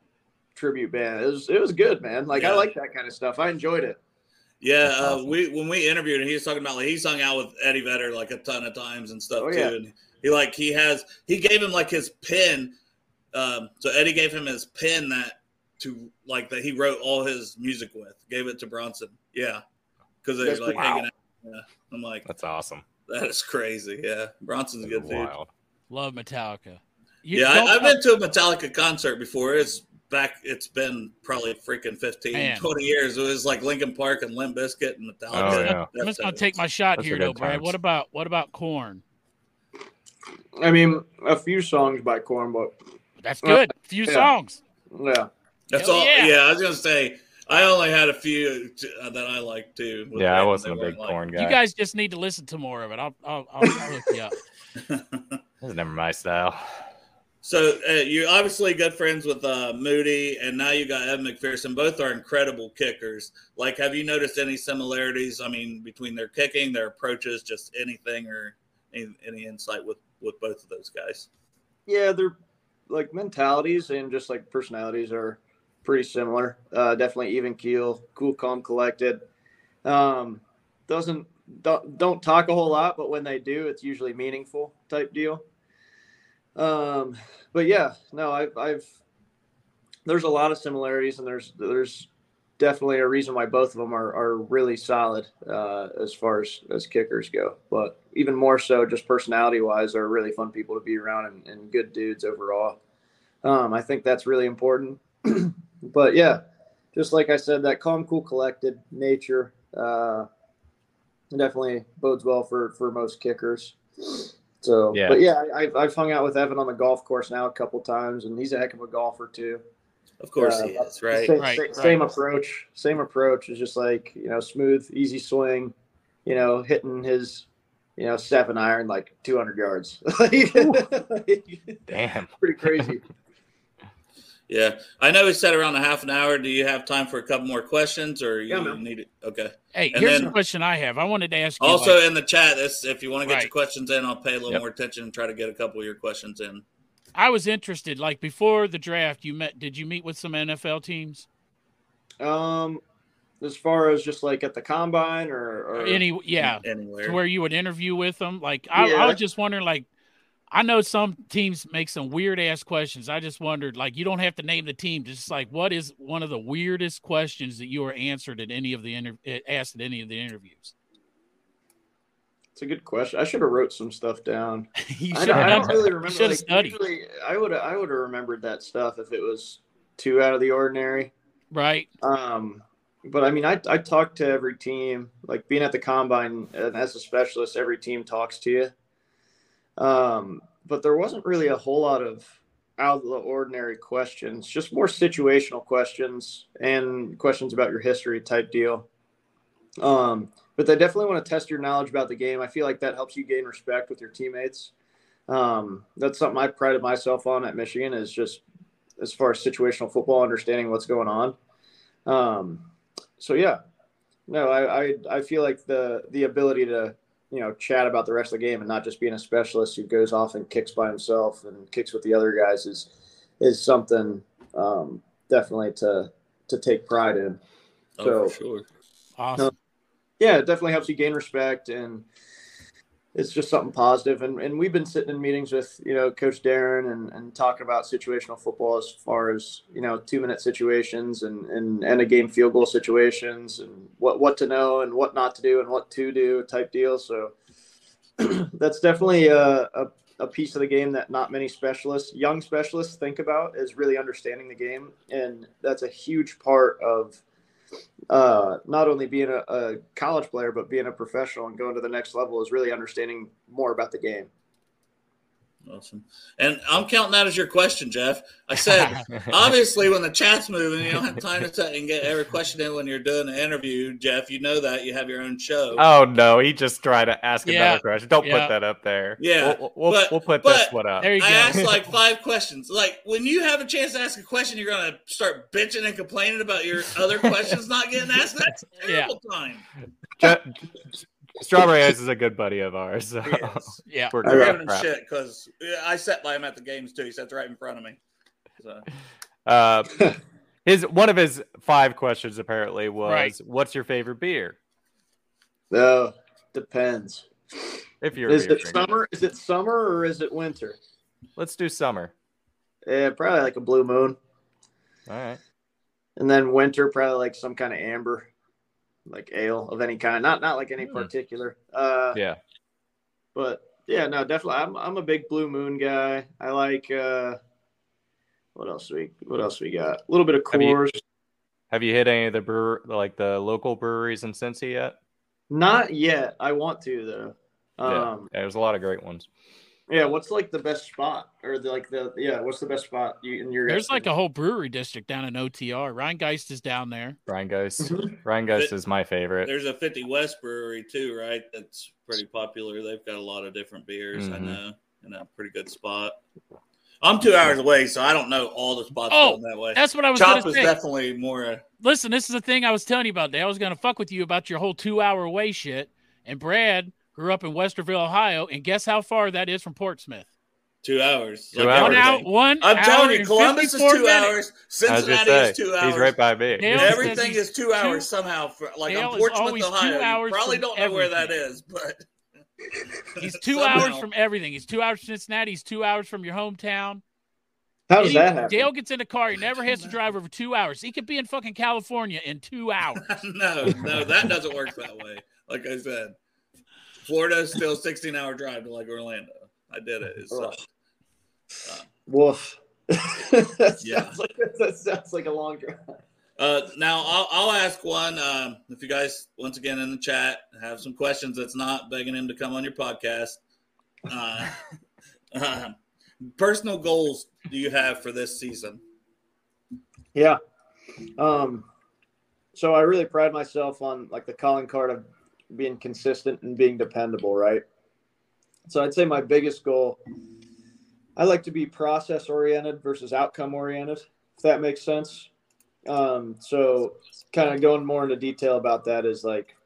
tribute band. It was it was good, man. Like I like that kind of stuff. I enjoyed it. Yeah, That's uh, we when we interviewed him, he was talking about like he's hung out with Eddie Vedder like a ton of times and stuff Oh, too. yeah. And he like he has he gave him like his pen. Um, so Eddie gave him his pen that to like that he wrote all his music with. Gave it to Bronson. Yeah, because they're like cool. hanging out. Yeah, I'm like That's awesome. that is crazy. Yeah, Bronson's a good dude. Wild. Love Metallica. You Yeah, I, I've been to a Metallica concert before. It's back. It's been probably freaking 15, Man. 20 years. It was like Linkin Park and Limp Bizkit and Metallica. Oh, yeah. I'm just gonna take my shot Those are here, good though, Brad. What about what about Korn? I mean, a few songs by Korn, but That's Well, good. Few yeah. songs. yeah. That's Hell all. yeah. Yeah. I was gonna say I only had a few t- uh, that I liked too. with Yeah, I wasn't a big weren't Korn guy. You guys just need to listen to more of it. I'll I'll, I'll hook you up. like- This is never my style. so uh, you're obviously good friends with uh, Moody, and now you got Evan McPherson. Both are incredible kickers. Like, have you noticed any similarities? I mean, between their kicking, their approaches, just anything, or any, any insight with with both of those guys? Yeah, they're like mentalities and just like personalities are pretty similar. Uh, definitely even keel, cool, calm, collected. Um, doesn't don't, don't talk a whole lot, but when they do, it's usually meaningful type deal. Um, but yeah, no, I've, I've there's a lot of similarities, and there's there's definitely a reason why both of them are, are really solid uh, as far as, as kickers go. But even more so, just personality wise, are really fun people to be around and, and good dudes overall. Um, I think that's really important. but yeah, just like I said, that calm, cool, collected nature uh, definitely bodes well for for most kickers. So, Yeah. but yeah, I- I've, I've hung out with Evan on the golf course now a couple times, and he's a heck of a golfer too. Of course Uh, he is, right? Same, Right, same, right. same approach. Same approach is just like you know, smooth, easy swing. You know, hitting his you know seven iron like 200 yards. Damn. Pretty crazy. Yeah, I know we said around a half an hour. Do you have time for a couple more questions, or you Yeah, need it? Okay. Hey, And here's then- a question I have. I wanted to ask you. Also like- in the chat, this if you want to get your questions in, I'll pay a little Yep. more attention and try to get a couple of your questions in. I was interested. Like before the draft, you met. Did you meet with some NFL teams? Um, as far as just like at the combine or, or Any? Yeah, Anywhere. to where you would interview with them. Like I, I was just wondering. Like I know some teams make some weird ass questions. I just wondered. Like you don't have to name the team. Just like what is one of the weirdest questions that you were answered at any of the inter- eh, asked at any of the interviews? It's a good question. I should have wrote some stuff down. you I should don't, I don't really remember. should Like, studied. usually I would I would have remembered that stuff if it was too out of the ordinary. right. Um, but I mean, I I talk to every team. Like being at the combine and as a specialist, every team talks to you. Um, but there wasn't really a whole lot of out of the ordinary questions. Just more situational questions and questions about your history type deal. Um, but they definitely want to test your knowledge about the game. I feel like that helps you gain respect with your teammates. Um, that's something I prided myself on at Michigan is just as far as situational football, understanding what's going on. Um, so yeah, no, I, I I feel like the the ability to you know chat about the rest of the game and not just being a specialist who goes off and kicks by himself and kicks with the other guys is is something um, definitely to to take pride in. Oh, So- for sure. Awesome. Yeah, it definitely helps you gain respect and it's just something positive. And and we've been sitting in meetings with you know Coach Darrin and, and talking about situational football as far as you know two minute situations and and end of game field goal situations and what what to know and what not to do and what to do type deal. So that's definitely a, a a piece of the game that not many specialists, young specialists, think about is really understanding the game, and that's a huge part of uh, not only being a, a college player but being a professional and going to the next level is really understanding more about the game. Awesome. And I'm counting that as your question, Jeff. I said, obviously, when the chat's moving, you don't have time to sit and get every question in when you're doing an interview, Jeff. You know that. You have your own show. Oh no, he just tried to ask Yeah. another question. Don't Yeah. put that up there. Yeah, we'll, we'll, but- we'll put but- this one up. There you go. I asked like five questions. Like when you have a chance to ask a question, you're gonna start bitching and complaining about your other questions not getting asked. That's a Yeah. terrible time. Je- Strawberry Ice is a good buddy of ours. So Yeah. we're I We're giving him shit because I sat by him at the games too. He sat right in front of me. So Uh, his one of his five questions apparently was, Right. "What's your favorite beer?" No, depends. If you're Is it drinker. summer? Is it summer or is it winter? let's do summer. Yeah, probably like a blue moon, All right. and then winter probably like some kind of amber, like ale of any kind. Not not like any Hmm. particular. Uh, Yeah. But yeah, no, definitely. I'm I'm a big Blue Moon guy. I like uh what else we what else we got? A little bit of Have you- Have you hit any of the brewer like the local breweries in Cincy yet? Not yet. I want to though. Yeah. Um yeah, there's a lot of great ones. Yeah, what's like the best spot or the like the yeah, what's the best spot you in your There's like a whole brewery district down in OTR. Rhinegeist is down there. Rhinegeist. Mhm. Rhinegeist is my favorite. there's a 50 West brewery too, right? That's pretty popular. They've got a lot of different beers. I Mhm. know, in a pretty good spot. I'm two hours away, so I don't know all the spots Oh, going that way. That's what I was Chop going is to say. definitely more. Uh, Listen, this is the thing I was telling you about. Day. I was going to fuck with you about your whole two hour away shit. And Brad grew up in Westerville, Ohio, and guess how far that is from Portsmouth? two hours. Two One hours. out, one. I'm hour telling you, Columbus is two minutes. hours. I was Cincinnati is say, two hours. he's right by me. Dale Everything is two hours somehow. For, like Dale on is Portsmouth, always two Ohio. hours you probably don't know where that is, but He's two somehow- hours from everything. He's two hours from Cincinnati. He's two hours from your hometown. How does Any- that happen? Dale gets in a car. He never has to drive over two hours. He could be in fucking California in two hours. no, no, that doesn't work that way. Like I said, Florida is still 16 hour drive to like Orlando. I did it. It sucked. Woof. that, Yeah. sounds like, that sounds like a long drive. Uh, now I'll, I'll ask one. Um, if you guys once again in the chat have some questions, that's not begging him to come on your podcast. Uh, uh, personal goals do you have for this season? Yeah. Um, so I really pride myself on like the calling card of being consistent and being dependable, right? So I'd say my biggest goal, I like to be process oriented versus outcome oriented, if that makes sense. Um, so kind of going more into detail about that is like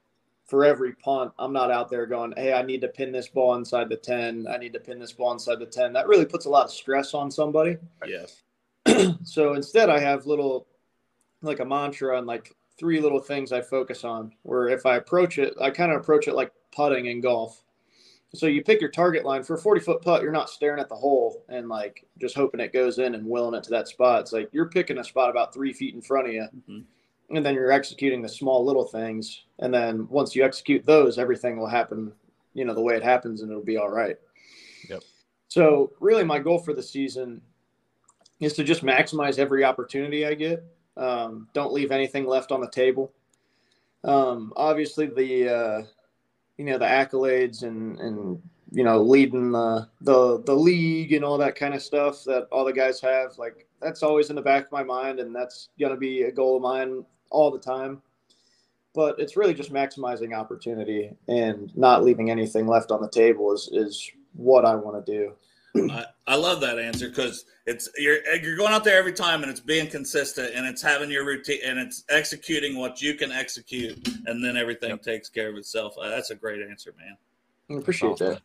for every punt, I'm not out there going, Hey, I need to pin this ball inside the 10. I need to pin this ball inside the 10. That really puts a lot of stress on somebody Yes. so instead i have little like a mantra and like three little things i focus on where if i approach it i kind of approach it like putting in golf so you pick your target line for a 40 foot putt you're not staring at the hole and like just hoping it goes in and willing it to that spot it's like you're picking a spot about three feet in front of you Mhm. and then you're executing the small little things and then once you execute those everything will happen you know the way it happens and it'll be all right Yep. so really my goal for the season is to just maximize every opportunity I get. Um, don't leave anything left on the table. Um, obviously, the uh, you know the accolades and and you know leading the the the league and all that kind of stuff that all the guys have, like that's always in the back of my mind, and that's gonna be a goal of mine all the time. But it's really just maximizing opportunity and not leaving anything left on the table is is what I want to do. I, I love that answer because it's you're you're going out there every time and it's being consistent and it's having your routine and it's executing what you can execute and then everything yep. takes care of itself. Uh, that's a great answer, man. I appreciate awesome. that.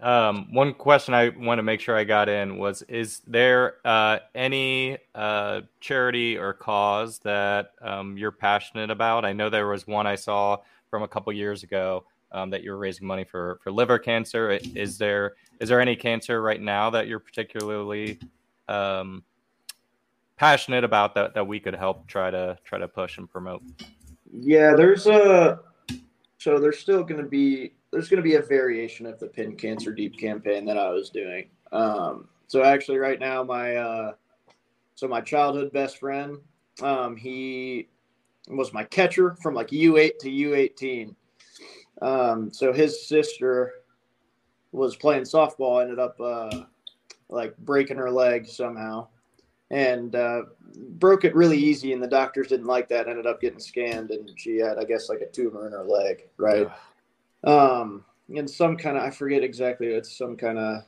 Um, one question I want to make sure I got in was: Is there uh, any uh, charity or cause that um, you're passionate about? I know there was one I saw from a couple years ago um, that you're raising money for for liver cancer. Is there is there any cancer right now that you're particularly um, passionate about that that we could help try to try to push and promote? Yeah, there's a so there's still going to be there's going to be a variation of the pin cancer deep campaign that I was doing. Um, so actually, right now, my uh, so my childhood best friend, um, he was my catcher from like U8 to U18. Um, so his sister was playing softball, ended up uh, like breaking her leg somehow, and uh, broke it really easy. And the doctors didn't like that. Ended up getting scanned, and she had, I guess, like a tumor in her leg, right? Um, and some kind of, I forget exactly. It's some kind of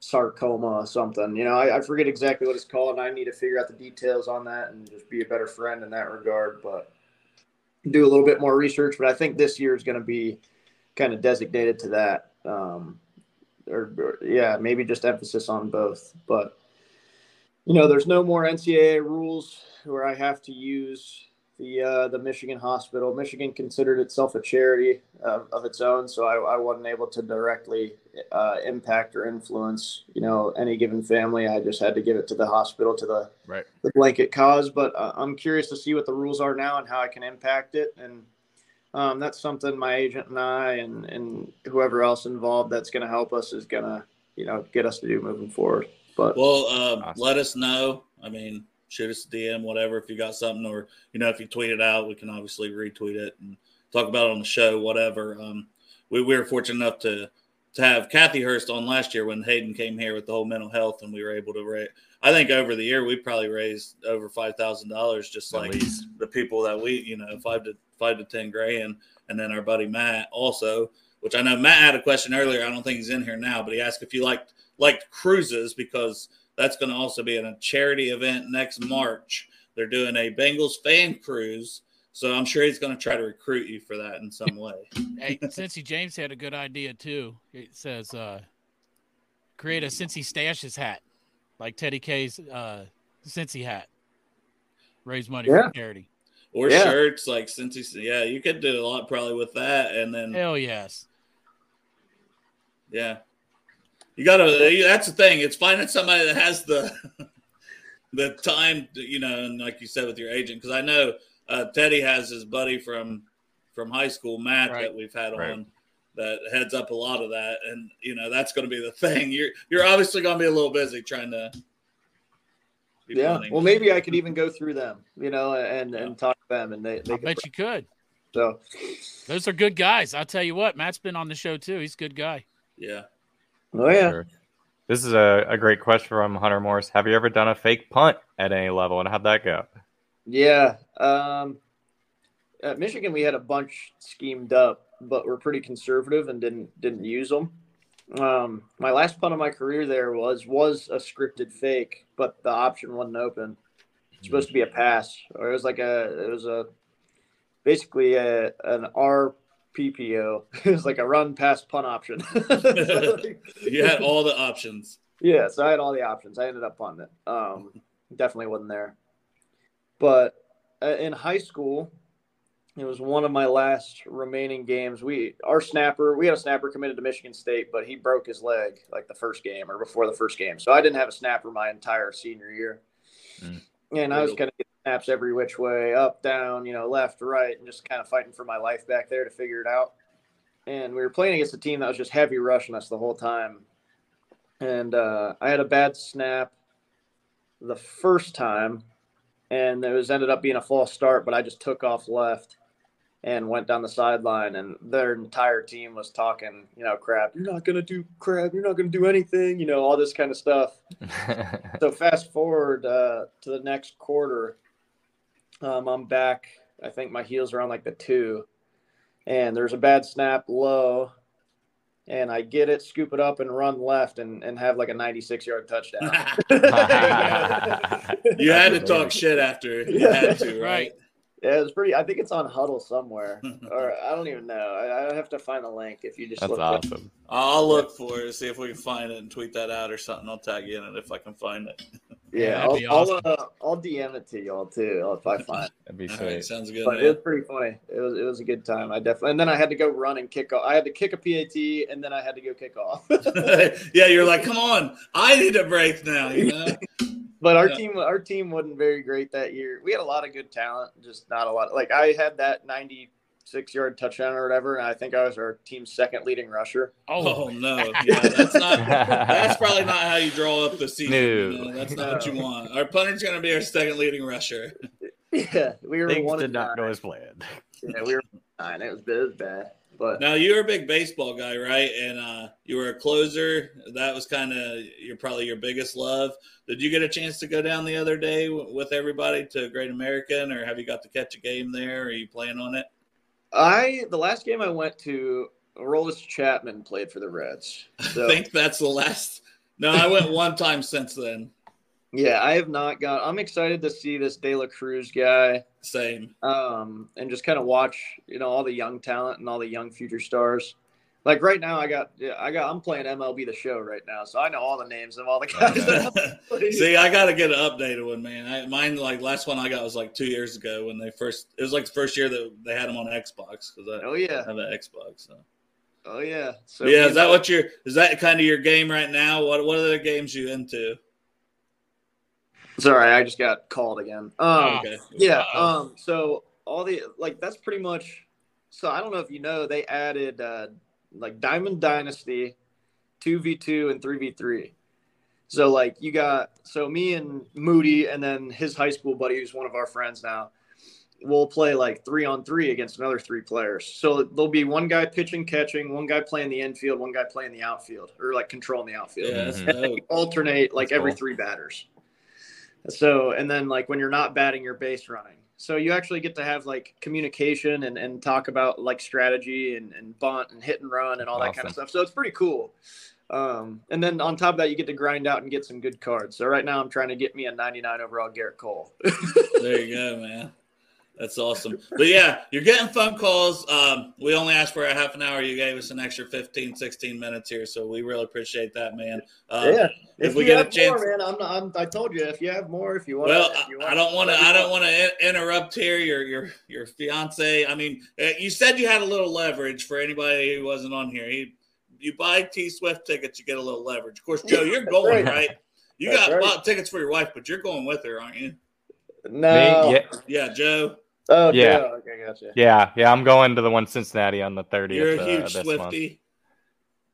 sarcoma or something. You know, I, I forget exactly what it's called, and I need to figure out the details on that and just be a better friend in that regard. But do a little bit more research, but I think this year is going to be kind of designated to that. Um, or, or, yeah, maybe just emphasis on both. But you know, there's no more NCAA rules where I have to use the uh, the Michigan hospital. Michigan considered itself a charity of, of its own, so I, I, wasn't able to directly uh, impact or influence you know any given family. I just had to give it to the hospital to the right. the blanket cause. But uh, I'm curious to see what the rules are now and how I can impact it, and um, that's something my agent and I and and whoever else involved that's going to help us is going to you know get us to do moving forward. But well, uh, awesome. let us know. I mean, shoot us a DM, whatever, if you got something, or you know, if you tweet it out, we can obviously retweet it and talk about it on the show, whatever. Um, we, we were fortunate enough to to have Kathy Hurst on last year when Hayden came here with the whole mental health, and we were able to raise. I think over the year we probably raised over five thousand dollars, just like the people that we, you know, five to five to ten grand, and then our buddy Matt also, which I know Matt had a question earlier. I don't think he's in here now, but he asked if you liked liked cruises because that's going to also be in a charity event next March. They're doing a Bengals fan cruise. So I'm sure he's going to try to recruit you for that in some way. hey, Cincy James had a good idea too. It says uh, create a Cincy Stashes hat, like Teddy K's uh, Cincy hat. Raise money yeah. for charity. Or yeah. shirts like Cincy. Yeah, you could do a lot probably with that, and then hell yes. Yeah, you gotta. That's the thing. It's finding somebody that has the the time, to, you know, and like you said with your agent, because I know uh, Teddy has his buddy from from high school, Matt, right. that we've had right. on that heads up a lot of that, and you know that's going to be the thing. You're you're obviously going to be a little busy trying to. Yeah, planning. well, maybe I could even go through them, you know, and yeah. and talk to them, and they. they I bet you could. So, those are good guys. I'll tell you what, Matt's been on the show too. He's a good guy. Yeah. Oh yeah. Sure. This is a, a great question from Hunter Morris. Have you ever done a fake punt at any level, and how'd that go? Yeah, um, at Michigan we had a bunch schemed up, but we're pretty conservative and didn't didn't use them. Um, my last punt of my career there was was a scripted fake, but the option wasn't open. It's supposed to be a pass, or it was like a it was a basically a an R PPO. it was like a run pass punt option. you had all the options. Yeah, so I had all the options. I ended up punting it. Um, definitely wasn't there. But uh, in high school, it was one of my last remaining games. We our snapper, we had a snapper committed to Michigan State, but he broke his leg like the first game or before the first game. So I didn't have a snapper my entire senior year. Mm. And I was kind of snaps every which way, up, down, you know, left, right, and just kind of fighting for my life back there to figure it out. And we were playing against a team that was just heavy rushing us the whole time. And uh, I had a bad snap the first time, and it was ended up being a false start, but I just took off left and went down the sideline and their entire team was talking, you know, crap, you're not gonna do crap, you're not gonna do anything, you know, all this kind of stuff. so fast forward uh, to the next quarter, um, I'm back. I think my heels are on like the two, and there's a bad snap low, and I get it, scoop it up, and run left, and, and have like a 96 yard touchdown. you had to talk shit after. You had to, right? Yeah, it's pretty. I think it's on Huddle somewhere, or I don't even know. I, I have to find a link if you just. That's look awesome. I'll look for it, see if we can find it, and tweet that out or something. I'll tag you in it if I can find it. Yeah, that'd I'll, be I'll, uh, I'll DM it to y'all too if I find. it. That'd be sweet. right, sounds good. But man. it was pretty funny. It was it was a good time. I definitely and then I had to go run and kick off. I had to kick a PAT and then I had to go kick off. yeah, you're like, come on, I need a break now. You know, But our Yeah. team, our team wasn't very great that year. We had a lot of good talent, just not a lot. Like I had that ninety-six yard touchdown or whatever, and I think I was our team's second leading rusher. Oh, oh no, yeah, that's not. That's probably not how you draw up the season. you No. know, that's not what you want. Our punter's going to be our second leading rusher. Yeah, we were Things one did not nine. go as planned. Yeah, we were nine. It was, it was bad, but Now you're a big baseball guy, right? And uh, you were a closer. That was kind of your probably your biggest love. Did you get a chance to go down the other day w- with everybody to Great American, or have you got to catch a game there? Are you playing on it? I the last game I went to, Aroldis Chapman played for the Reds. So I think that's the last. No, I went one time since then. yeah, I have not got. I'm excited to see this De La Cruz guy. Same. um, and just kind of watch, you know, all the young talent and all the young future stars. Like right now, I got, yeah, I got, I'm playing MLB the Show right now, so I know all the names of all the guys. See, I got to get an updated one, man. I, mine, like last one I got was like two years ago when they first. It was like the first year that they had them on Xbox because I oh yeah, have an Xbox. So. oh yeah. So yeah, is that what you're? Is that kind of your game right now? What What are the games you into? Sorry, I just got called again. Um, Oh. Okay. yeah. Um, so all the like, that's pretty much. So I don't know if you know, they added uh, like Diamond Dynasty, two v two and three v three. So like you got so me and Moody and then his high school buddy who's one of our friends now. We'll play like three on three against another three players. So there'll be one guy pitching, catching, one guy playing the infield, one guy playing the outfield, or like controlling the outfield Yeah, that's Mhm. and they alternate like That's every cool. three batters. So, and then like when you're not batting, you're base running. So you actually get to have like communication and, and talk about like strategy and, and bunt and hit and run and all that kind of stuff. So it's pretty cool. Um, and then on top of that, you get to grind out and get some good cards. So right now I'm trying to get me a 99 overall Gerrit Cole. There you go, man. That's awesome. But yeah, you're getting phone calls. Um, we only asked for a half an hour. You gave us an extra 15, 16 minutes here. So we really appreciate that, man. Um, yeah. if If, we we get a have chance- more, man, I'm not, I'm, I told you if you have more, if you want. Well, you I, I don't want to. I don't want to interrupt here. Your your your fiance. I mean, uh, you said you had a little leverage for anybody who wasn't on here. He, you buy T Swift tickets, you get a little leverage. Of course, Joe, you're going right. right. You That's got right. bought tickets for your wife, but you're going with her, aren't you? No. Me? Yeah, Yeah, Joe. Oh, Yeah. yeah. Okay, gotcha. yeah, yeah. I'm going to the one Cincinnati on the 30th. You're a uh, huge this month. Swifty.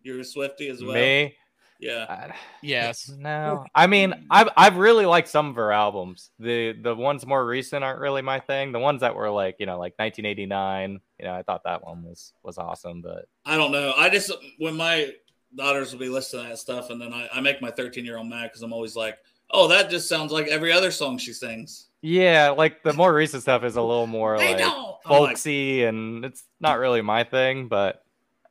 You're a Swifty as well. Me? Yeah. I- yes. No, I mean, I've I've really liked some of her albums. The the ones more recent aren't really my thing. The ones that were like you know like 1989, you know, I thought that one was was awesome. But I don't know. I just when my daughters will be listening to that stuff, and then I, I make my 13 year old mad because I'm always like, "Oh, that just sounds like every other song she sings." Yeah, like the more recent stuff is a little more like know. I'm like, folksy, and it's not really my thing. But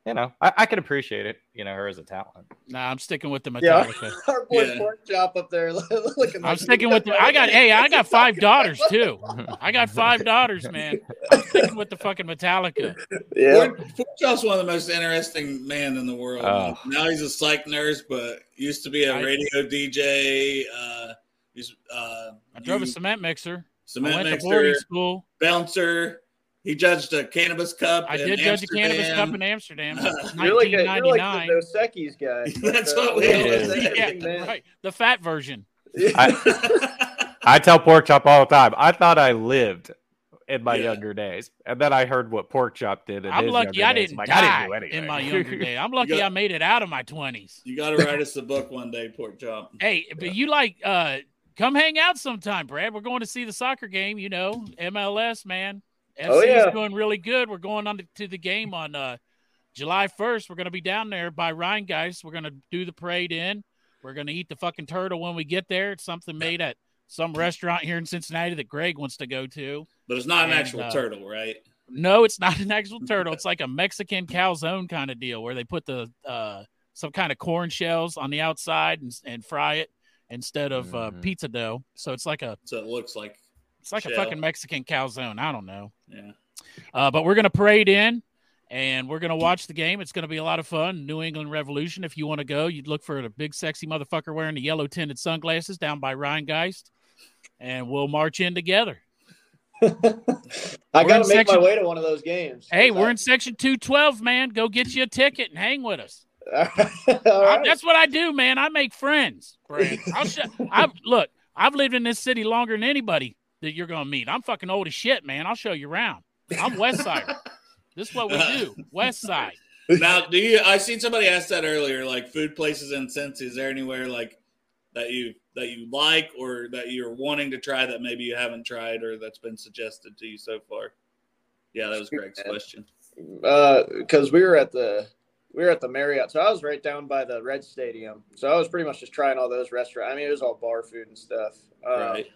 you know, I, I can appreciate it. You know, her as a talent. Nah, I'm sticking with the Yeah. Metallica. Our boy Yeah. pork chop up there looking. I'm like- sticking with the. I got. Hey, I got five daughters too. I got five daughters, man. I'm sticking with the fucking Metallica. Yeah. Pork Pork Chop's one of the most interesting men in the world. Oh. Now he's a psych nurse, but used to be a radio DJ. Uh, he's uh, I drove a cement mixer. cement I went mixer, to boarding school. bouncer. He judged a cannabis cup. I in did judge a cannabis cup in Amsterdam. You're like, a, you're like 1999. the Dos Equis guy. That's The- what we the- always say. yeah, man. right. The fat version. I tell pork chop all the time. I thought I lived in my Yeah. younger days, and then I heard what pork chop did. In I'm his lucky younger I days. didn't I'm like, die I didn't do anything in my younger day. I'm lucky got- I made it out of my 20s. you got to write us a book one day, Pork Chop. Hey, but you like uh come hang out sometime, Brad. We're going to see the soccer game, you know, MLS, man. FC Oh, yeah. is doing really good. We're going on to, the game on uh July 1st. We're going to be down there by Rhinegeist. We're going to do the parade in. We're going to eat the fucking turtle when we get there. It's something made at some restaurant here in Cincinnati that Greg wants to go to. But it's not an actual uh, turtle, right? No, it's not an actual turtle. It's like a Mexican calzone kind of deal where they put the uh, some kind of corn shells on the outside and, and fry it instead of uh, Mhm. pizza dough. So it's like a So it looks like it's like a fucking Mexican calzone. I don't know. yeah. Uh, but we're gonna parade in and we're gonna watch the game. It's gonna be a lot of fun. New England Revolution. If you want to go, you'd look for a big sexy motherfucker wearing the yellow tinted sunglasses down by Rhinegeist, and we'll march in together. I got to make section- my way to one of those games. Hey, we're in section two twelve, man. Go get you a ticket and hang with us. All I- that's what I do, man. I make friends. Brad. I'll sh- I've look. I've lived in this city longer than anybody that you're gonna meet. I'm fucking old as shit, man. I'll show you around. I'm West Side. this is what we do. West Side. Now, do you? I seen somebody ask that earlier. Like food places in Cincy. Is there anywhere like that you that you like or that you're wanting to try that maybe you haven't tried or that's been suggested to you so far? Yeah, that was Greg's question. Uh, because we were at the we were at the Marriott, so I was right down by the Red Stadium. So I was pretty much just trying all those restaurants. I mean, it was all bar food and stuff. Uh, Right.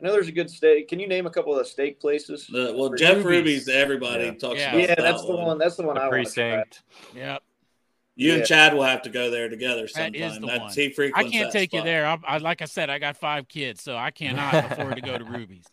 I know there's a good steak. Can you name a couple of the steak places? The, well, Jeff Ruby's. Ruby's. Everybody Yeah. talks Yeah. about. yeah, that that's the one. That's the one The I want to try. precinct. Yep. You Yeah. and Chad will have to go there together sometime. That is the That's one. he I can't that take you there. I, I like I said, I got five kids, so I cannot afford to go to Ruby's.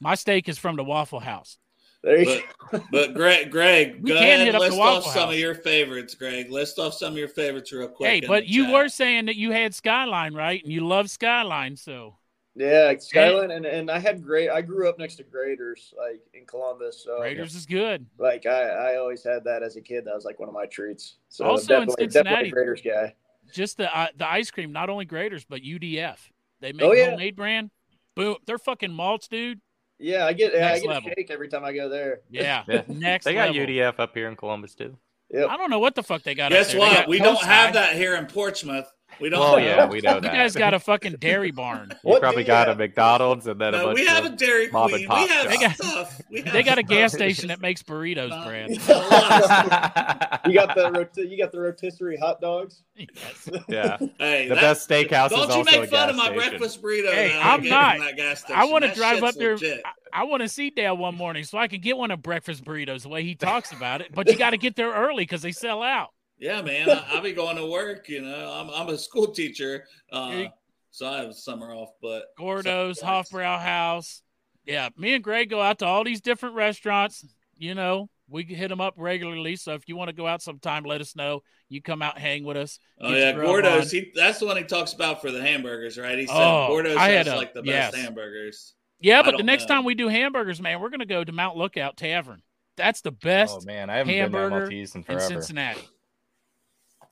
My steak is from the Waffle House. There you But, but Greg, Greg, We go can ahead hit and list off Waffle some of your favorites, Greg. List off some of your favorites real quick. hey, but you chat. were saying that you had Skyline, right? And you love Skyline, so Yeah, Skyline, and, and I had great. I grew up next to Graeter's, like in Columbus. So Raiders is good. like I, I always had that as a kid. That was like one of my treats. So Also in Cincinnati- definitely Graeter's guy. Just the uh, the ice cream, not only Graeter's but UDF. They make Oh, yeah. homemade brand. Boom, they're fucking malts, dude. Yeah, I get yeah, I get level. a shake every time I go there. Yeah, Yeah. next They got level. UDF up here in Columbus too. Yep. I don't know what the fuck they got. up Guess there. They what? got We don't have that here in Portsmouth. We don't. Well, have yeah, we know that. You guys got a fucking dairy barn. You What probably do you got a? McDonald's and then a No, bunch we have a Dairy mom Queen. and We have They got- stuff. We have They got a gas station that makes burritos, Uh, Brad. You got the rot- you got the rotisserie hot dogs. Yes. yeah. Hey, The that- best steakhouse Don't you make fun of my station. breakfast burrito? Hey, I I'm not. From that gas station. I want to drive up there. I, I want to see Dale one morning so I can get one of breakfast burritos the way he talks about it. But you got to get there early because they sell out. Yeah, man. I, I'll be going to work. You know, I'm, I'm a school teacher, uh, so I have summer off. But Gordo's, so- Hofbrau House. Yeah, me and Greg go out to all these different restaurants. You know, we hit them up regularly. So if you want to go out sometime, let us know. You come out, hang with us. Oh yeah, your Gordo's. He that's the one he talks about for the hamburgers, right? He said Oh, Gordo's I has a- like the best yes. hamburgers. Yeah, but the next know. time we do hamburgers, man, we're gonna go to Mount Lookout Tavern. That's the best Oh man, I haven't hamburger been to Maltese in in. Cincinnati.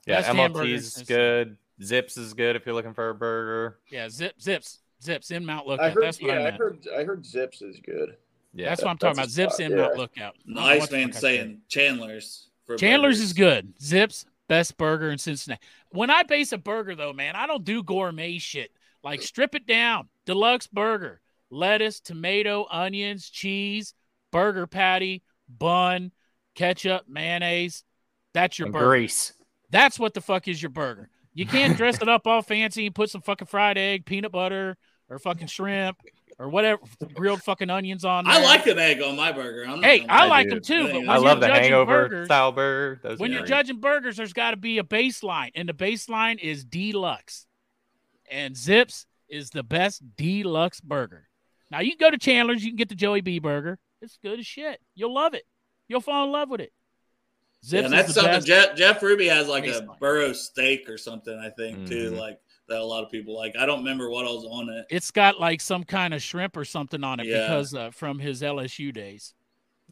Yeah, Best MLT's is good. Zips is good if you're looking for a burger. Yeah, zip zips zips in Mount Lookout. I Lookout. heard. That's what yeah, I I, heard. I heard Zips is good. Yeah, That's what I'm talking about. Zips spot, in yeah. Mount Lookout. I don't know Nice man fuck I saying Chandler's. For Chandler's burgers. is good. Zips best burger in Cincinnati. When I base a burger though, man, I don't do gourmet shit. Like strip it down. Deluxe burger. Lettuce, tomato, onions, cheese, burger patty, bun, ketchup, mayonnaise. That's your And burger. grease. That's what the fuck is your burger. You can't dress it up all fancy and put some fucking fried egg, peanut butter, or fucking shrimp, or whatever, grilled fucking onions on there. I like an egg on my burger. I'm not Hey, gonna I like do. them too. But when I you're love the judging hangover burgers, style burger. Those when you're great. judging burgers, there's got to be a baseline, and the baseline is deluxe. And Zips is the best deluxe burger. Now you can go to Chandler's, you can get the Joey B burger. It's good as shit. You'll love it. You'll fall in love with it. Yeah, and that's something. Jeff, Jeff Ruby has like a Baseline. burro steak or something. I think too, Mhm. like that. A lot of people like. I don't remember what else on it. it's got like some kind of shrimp or something on it Yeah. because uh, from his LSU days.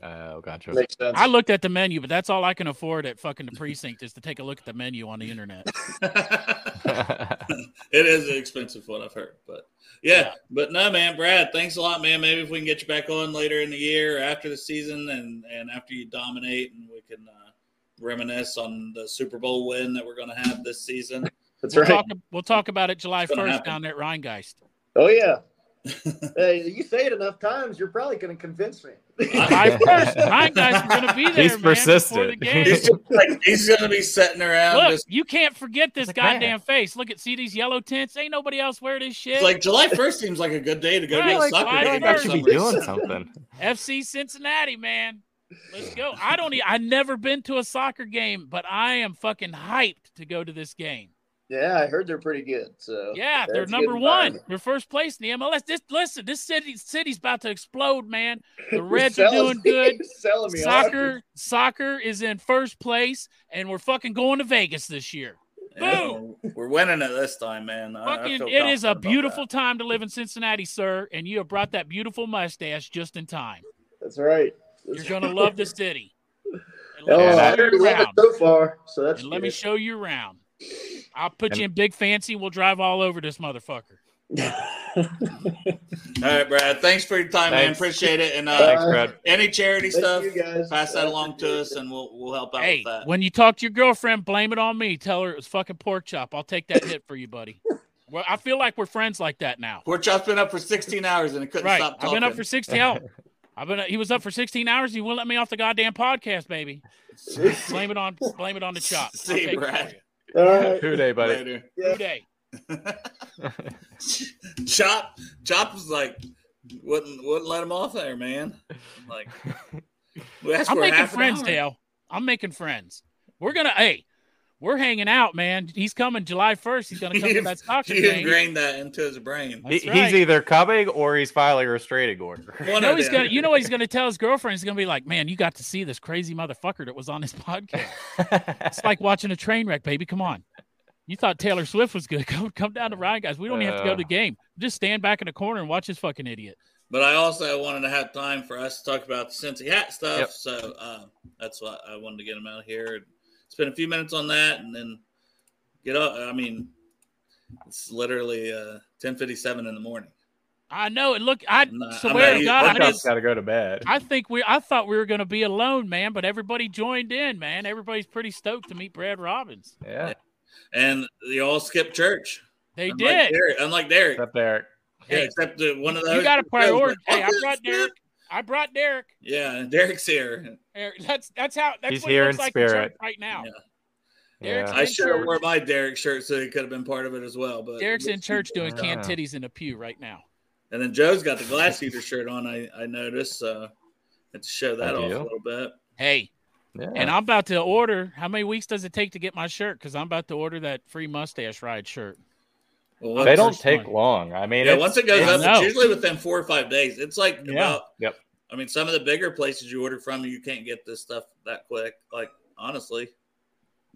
Oh, gotcha. Makes sense. I looked at the menu, but that's all I can afford at fucking the precinct is to take a look at the menu on the internet. it is an expensive one, I've heard, but yeah, Yeah. but no, man, Brad, thanks a lot, man. Maybe if we can get you back on later in the year or after the season, and and after you dominate, and we can uh, reminisce on the Super Bowl win that we're going to have this season. That's We'll right. talk, we'll talk about it July 1st happen. down there at Rhinegeist. Oh yeah. hey, you say it enough times, you're probably going to convince me. My first, my guys are going to be there, He's man, before the persistent. game. He's like he's gonna be sitting around Look, just you can't forget this Like, man. goddamn face. Look at see these yellow tints. Ain't nobody else wear this shit. it's like July first seems like a good day to go Right, to a like, soccer why game. not? I should be doing something. FC Cincinnati, man. Let's go. I don't. I never been to a soccer game, but I am fucking hyped to go to this game. yeah, I heard they're pretty good. So Yeah, they're number one. They're first place in the MLS. This listen, this city city's about to explode, man. The Reds You're doing me- good. selling me hard. Soccer, soccer is in first place, and we're fucking going to Vegas this year. Yeah, we're, we're winning it this time, man. I- I Fucking, feel it is a beautiful time to live in Cincinnati, sir, and you have brought that beautiful mustache just in time. That's right. You're gonna love the city. And Oh, I already love it so far. So that's And let me show you around. I'll put And- you in big fancy. We'll drive all over this motherfucker. All right, Brad. Thanks for your time, man. Appreciate it. And uh, Thanks, Brad. any charity Thank stuff, guys. pass that along to us, and we'll we'll help out Hey, with that. when you talk to your girlfriend, blame it on me. Tell her it was fucking pork chop. I'll take that hit for you, buddy. Well, I feel like we're friends like that now. Poor Chop's been up for 16 hours and it couldn't Right. stop I've been up for 16 hours. I've been he was up for 16 hours. He wouldn't let me off the goddamn podcast, baby. Blame it on blame it on the chop. See, take it Brad. All right. Who Dey, buddy? Later. Good day. Chop, Chop was like, wouldn't wouldn't let him off there, man. Like, I'm making friends. Dale. I'm making friends. We're gonna hey, we're hanging out, man. He's coming July 1st. He's gonna come to You- that soccer You game. ingrained that into his brain. He, right. He's either coming or he's filing a restraining order. One You know he's gonna. You know what he's gonna tell his girlfriend? He's gonna be like, "Man, you got to see this crazy motherfucker that was on his podcast. It's like watching a train wreck, baby. Come on. You thought Taylor Swift was good? Come, come down to Ryan, guys. We don't even have to go to the game. Just stand back in the corner and watch this fucking idiot. But I also wanted to have time for us to talk about the Cincy hat stuff. Yep. So uh, that's why I wanted to get him out here. Spend a few minutes on that and then get up. I mean, it's literally uh, 1057 in the morning. I know. And look, I Nah, I'm swear to God, I, I'm not- didn't, got to go to bed. I think we. I thought we were gonna be alone, man. But everybody joined in, man. Everybody's pretty stoked to meet Brad Robbins. Yeah, And they all skipped church. They unlike did. Derrick, unlike Derrick. up there. Yeah, Hey, except that one of those. you got to prioritize. Hey, I "Fucking brought. Derrick. I brought Derrick. Yeah, Derrick's here. Eric, That's that's how. That's He's what here it looks in like in spirit. right now. Yeah. Derrick's Yeah. I in should have church. wore my Derrick shirt so he could have been part of it as well. But Derrick's in church doing Yeah. canned titties in a pew right now. And then Joe's got the glass eater shirt on. I I noticed. So had to show that I off do. a little bit. Hey, Yeah. and I'm about to order. How many weeks does it take to get my shirt? Because I'm about to order that free mustache ride shirt. Well, they don't take one. long. I mean, Yeah, once it goes up, know. it's usually within four or five days. It's like Yeah. about. Yep. I mean, some of the bigger places you order from, you can't get this stuff that quick. Like honestly,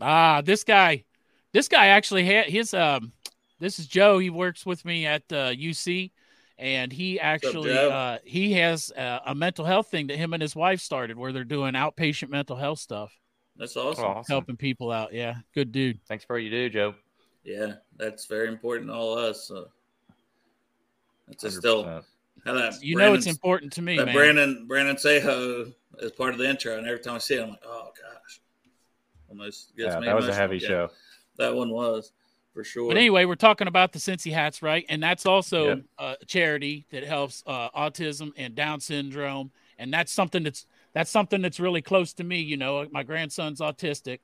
Ah, this guy, this guy actually had his. Um, this is Joe. He works with me at uh, UC, and he actually Joe? uh, he has uh, a mental health thing that him and his wife started, where they're doing outpatient mental health stuff, that's awesome. awesome. helping people out. Yeah, good dude. Thanks for what you do, Joe. Yeah, that's very important to all of us. So it's just still how that You know it's important to me, that man. Brandon Brandon Seho is part of the intro, and every time I see it, I'm like, oh gosh, almost gets Yeah, me that was a heavy Yeah, show. That one was for sure. But anyway, we're talking about the Cincy hats, right? And that's also Yep. uh, a charity that helps uh, autism and Down syndrome, and that's something that's that's something that's really close to me. You know, my grandson's autistic,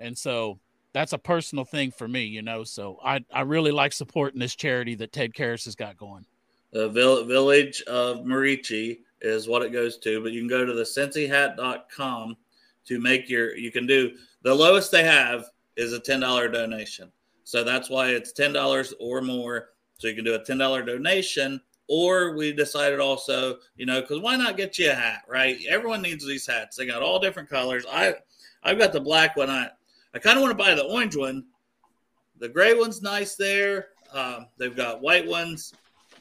and so that's a personal thing for me. You know, so I I really like supporting this charity that Ted Karras has got going. The vill- village of Merici is what it goes to, but you can go to the cincyhat.com to make your, you can do the lowest they have is a $10 donation. So that's why it's $10 or more. So you can do a $10 donation, or we decided also, you know, because why not get you a hat, right? Everyone needs these hats. They got all different colors. I, I've got the black one. I, I kind of want to buy the orange one. The gray one's nice there. Um, they've got white ones.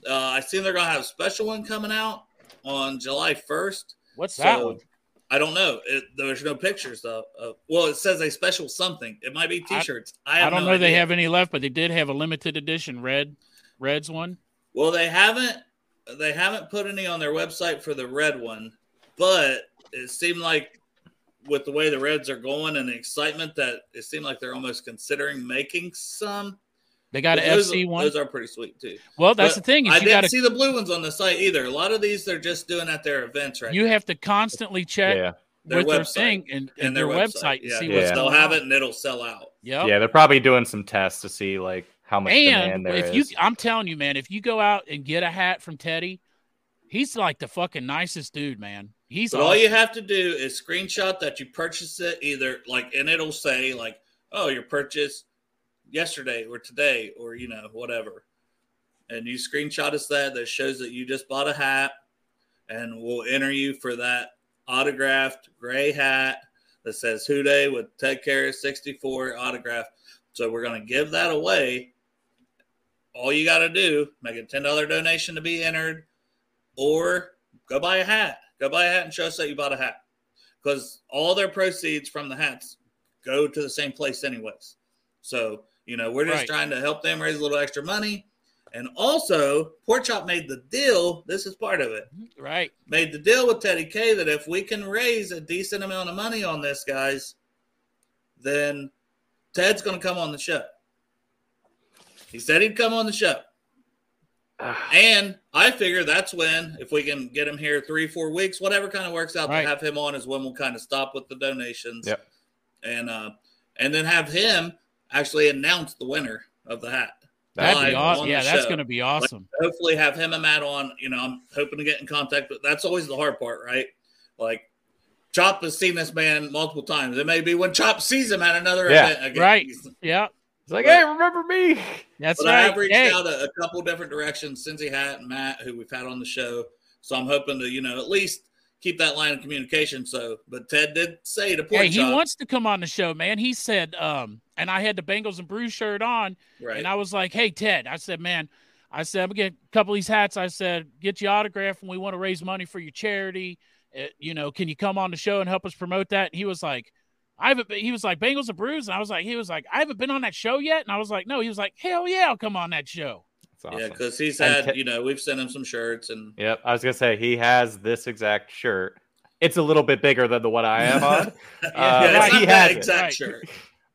Uh, I see they're gonna have a special one coming out on July first. What's So that one? I don't know. It, there's no pictures though. Uh, well, it says a special something. It might be T-shirts. I, I, have don't no know they have any left, but they did have a limited edition red Reds one. Well, they haven't. They haven't put any on their website for the red one, but it seemed like with the way the Reds are going and the excitement that it seemed like they're almost considering making some. They got an those, FC one. Those are pretty sweet too. Well, that's But the thing. Is I you didn't got to see the blue ones on the site either. A lot of these they're just doing at their events right you now. have to constantly check Yeah. Their with their website. thing and, and and their, website, and Yeah, see Yeah. what's they'll going have on. it and it'll sell out. Yep. Yeah, they're probably doing some tests to see like how much demand And there if is. you, I'm telling you, man, if you go out and get a hat from Teddy, he's like the fucking nicest dude, man. He's But all you have to do is screenshot that you purchased it either like and it'll say like, oh, your purchase yesterday or today or you know, whatever. And you screenshot us that that shows that you just bought a hat and we'll enter you for that autographed gray hat that says Who Dey with Ted Karras 64 autograph. So we're gonna give that away. All you gotta do, make a ten dollar donation to be entered, or go buy a hat. Go buy a hat and show us that you bought a hat. Because all their proceeds from the hats go to the same place, anyways. So, you know, we're just Right. trying to help them raise a little extra money. And also, Pork Chop made the deal. This is part of it. right. Made the deal with Teddy K that if we can raise a decent amount of money on this, guys, then Ted's going to come on the show. He said he'd come on the show. And I figure that's when, if we can get him here three, four weeks, whatever kind of works out Right. to have him on, is when we'll kind of stop with the donations. Yep. And uh, and then have him actually announce the winner of the hat. That'd be awesome. Yeah, that's going to be awesome. Hopefully, have him and Matt on. You know, I'm hoping to get in contact, but that's always the hard part, right? Like Chop has seen this man multiple times. It may be when Chop sees him at another Yeah. event again. Right. Yeah, It's like, But- hey, remember me? that's But I have reached Hey, out a, a couple different directions. Cincy Hat and Matt, who we've had on the show. So I'm hoping to, you know, at least keep that line of communication. So, but Ted did say to Pork hey, he Chop, wants to come on the show, man. He said, um, and I had the Bengals and Brew shirt on, right? and I was like, hey, Ted, I said, man, I said, I'm gonna get a couple of these hats. I said, get you autograph, and we want to raise money for your charity. Uh, you know, can you come on the show and help us promote that? And he was like, I haven't. Been, he was like Bengals and Brews, and I was like, he was like, I haven't been on that show yet, and I was like, no. He was like, hell yeah, I'll come on that show. Awesome. yeah, because he's had, Ted- you know, we've sent him some shirts and Yep, I was gonna say he has this exact shirt. It's a little bit bigger than the one I am on, yeah, Uh, it's not he that has exact Right. shirt.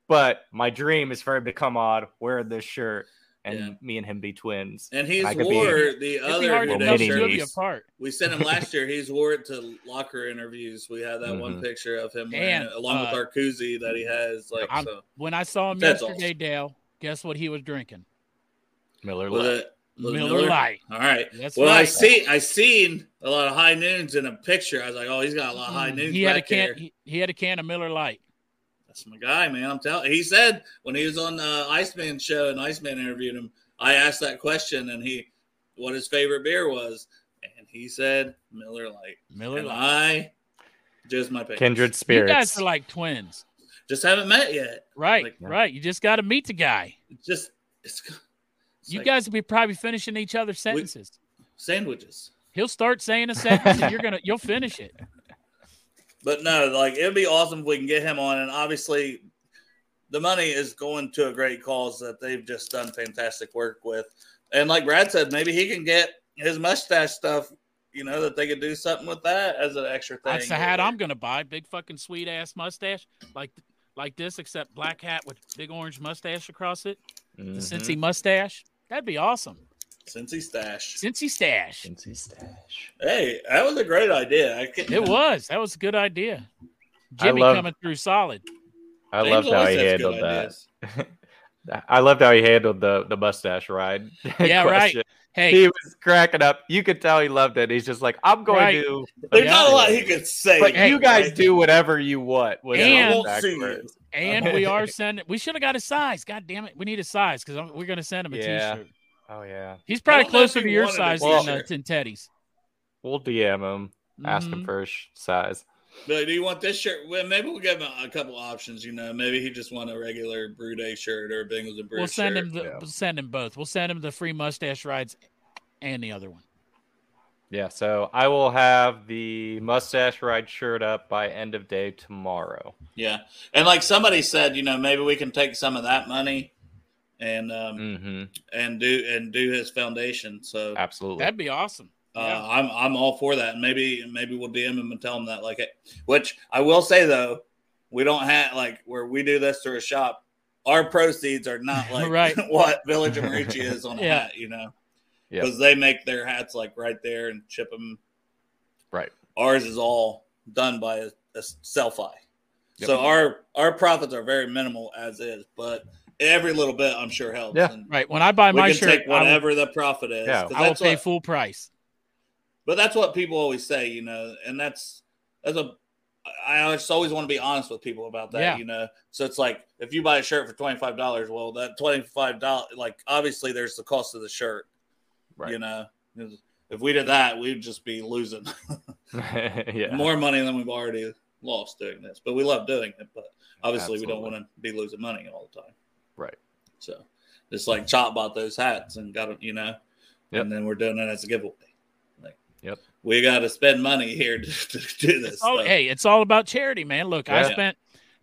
but my dream is for him to come on wearing this shirt and Yeah. me and him be twins. And he's I could be- wore the It'd be other hard to Well, tell Houday the two of shirt. you mini-me's. apart. We sent him last year. He's wore it to locker interviews. We had that one Mhm. picture of him wearing And, it, along with uh, our koozie that he has. Like so, When I saw him That's yesterday, awesome. Dale, guess what he was drinking? Miller was Lite. it Miller Lite. All right. That's well, I see. I seen a lot of high noons in a picture. I was like, oh, he's got a lot of high noons Mm, He had a back can. there. He, he had a can of Miller Lite. That's my guy, man. I'm telling. He said when he was on the Iceman show and Iceman interviewed him, I asked that question and he, what his favorite beer was, and he said Miller Lite. Miller and Lite. I, just my pick. Kindred spirits. You guys are like twins, Just haven't met yet. right? Like- right. You just got to meet the guy. Just it's. it's You like guys will be probably finishing each other's sentences. sandwiches. He'll start saying a sentence, and you're gonna you'll finish it. But no, like it'd be awesome if we can get him on. And obviously, the money is going to a great cause that they've just done fantastic work with. And like Brad said, maybe he can get his mustache stuff. You know that they could do something with that as an extra thing. That's the hat I'm gonna buy. Big fucking sweet ass mustache, like like this, except black hat with big orange mustache across it. The Mhm. Cincy mustache. That'd be awesome. Since he stash. Cincy stash. Cincy stash. Hey, that was a great idea. I can, It was. That was a good idea. I Jimmy love- coming through solid. I James loved how he handled that. I loved how he handled the the mustache ride. Yeah, right. Hey, He was cracking up. You could tell he loved it. He's just like, I'm going Right. to. There's Yeah. not a lot he could say. But Hey, you guys right? do whatever you want. And- his I won't exact see you. words. and we are sending. We should have got a size. God damn it, we need a size because we're gonna send him a Yeah. shirt Oh yeah, He's probably don't know if closer to your size than, uh, t-shirt. than Teddy's. we'll DM him, ask Mhm. him for his size. But do you want this shirt? Well, maybe we'll give him a couple options. You know, maybe he just want a regular Brew Day shirt or a Bengals and Brew We'll send shirt. him. The, yeah. We'll send him both. We'll send him the free mustache rides and the other one. Yeah, so I will have the mustache ride shirt up by end of day tomorrow. Yeah, and like somebody said, you know, maybe we can take some of that money and um, Mm-hmm. and do and do his foundation. So uh, Absolutely. That'd be awesome. Yeah. I'm I'm all for that. And maybe maybe we'll DM him and tell him that. Like, it, which I will say though, we don't have like where we do this through a shop. our proceeds are not like Right. what Village of Merici is on a Yeah. hat, you know, Yep. because they make their hats like right there and chip them. Right. Ours is all done by a, a selfie. Yep. So our our profits are very minimal as is, but every little bit I'm sure helps. Yeah. And Right. When I buy my can shirt, take I will, whatever the profit is. Yeah. 'cause I will pay what- full price. but that's what people always say, you know, and that's that's a I just always want to be honest with people about that, Yeah. you know. So it's like if you buy a shirt for twenty five dollars, well, that twenty five dollars, like obviously there's the cost of the shirt, Right. you know. If we did that, we'd just be losing yeah. more money than we've already lost doing this. But we love doing it, but obviously we don't want to be losing money all the time. Right. So just like Chop bought those hats and got them, you know, Yep. and then we're doing it as a giveaway. Like, Yep. we got to spend money here to, to do this. Oh, stuff. hey, it's all about charity, man. Look, I spent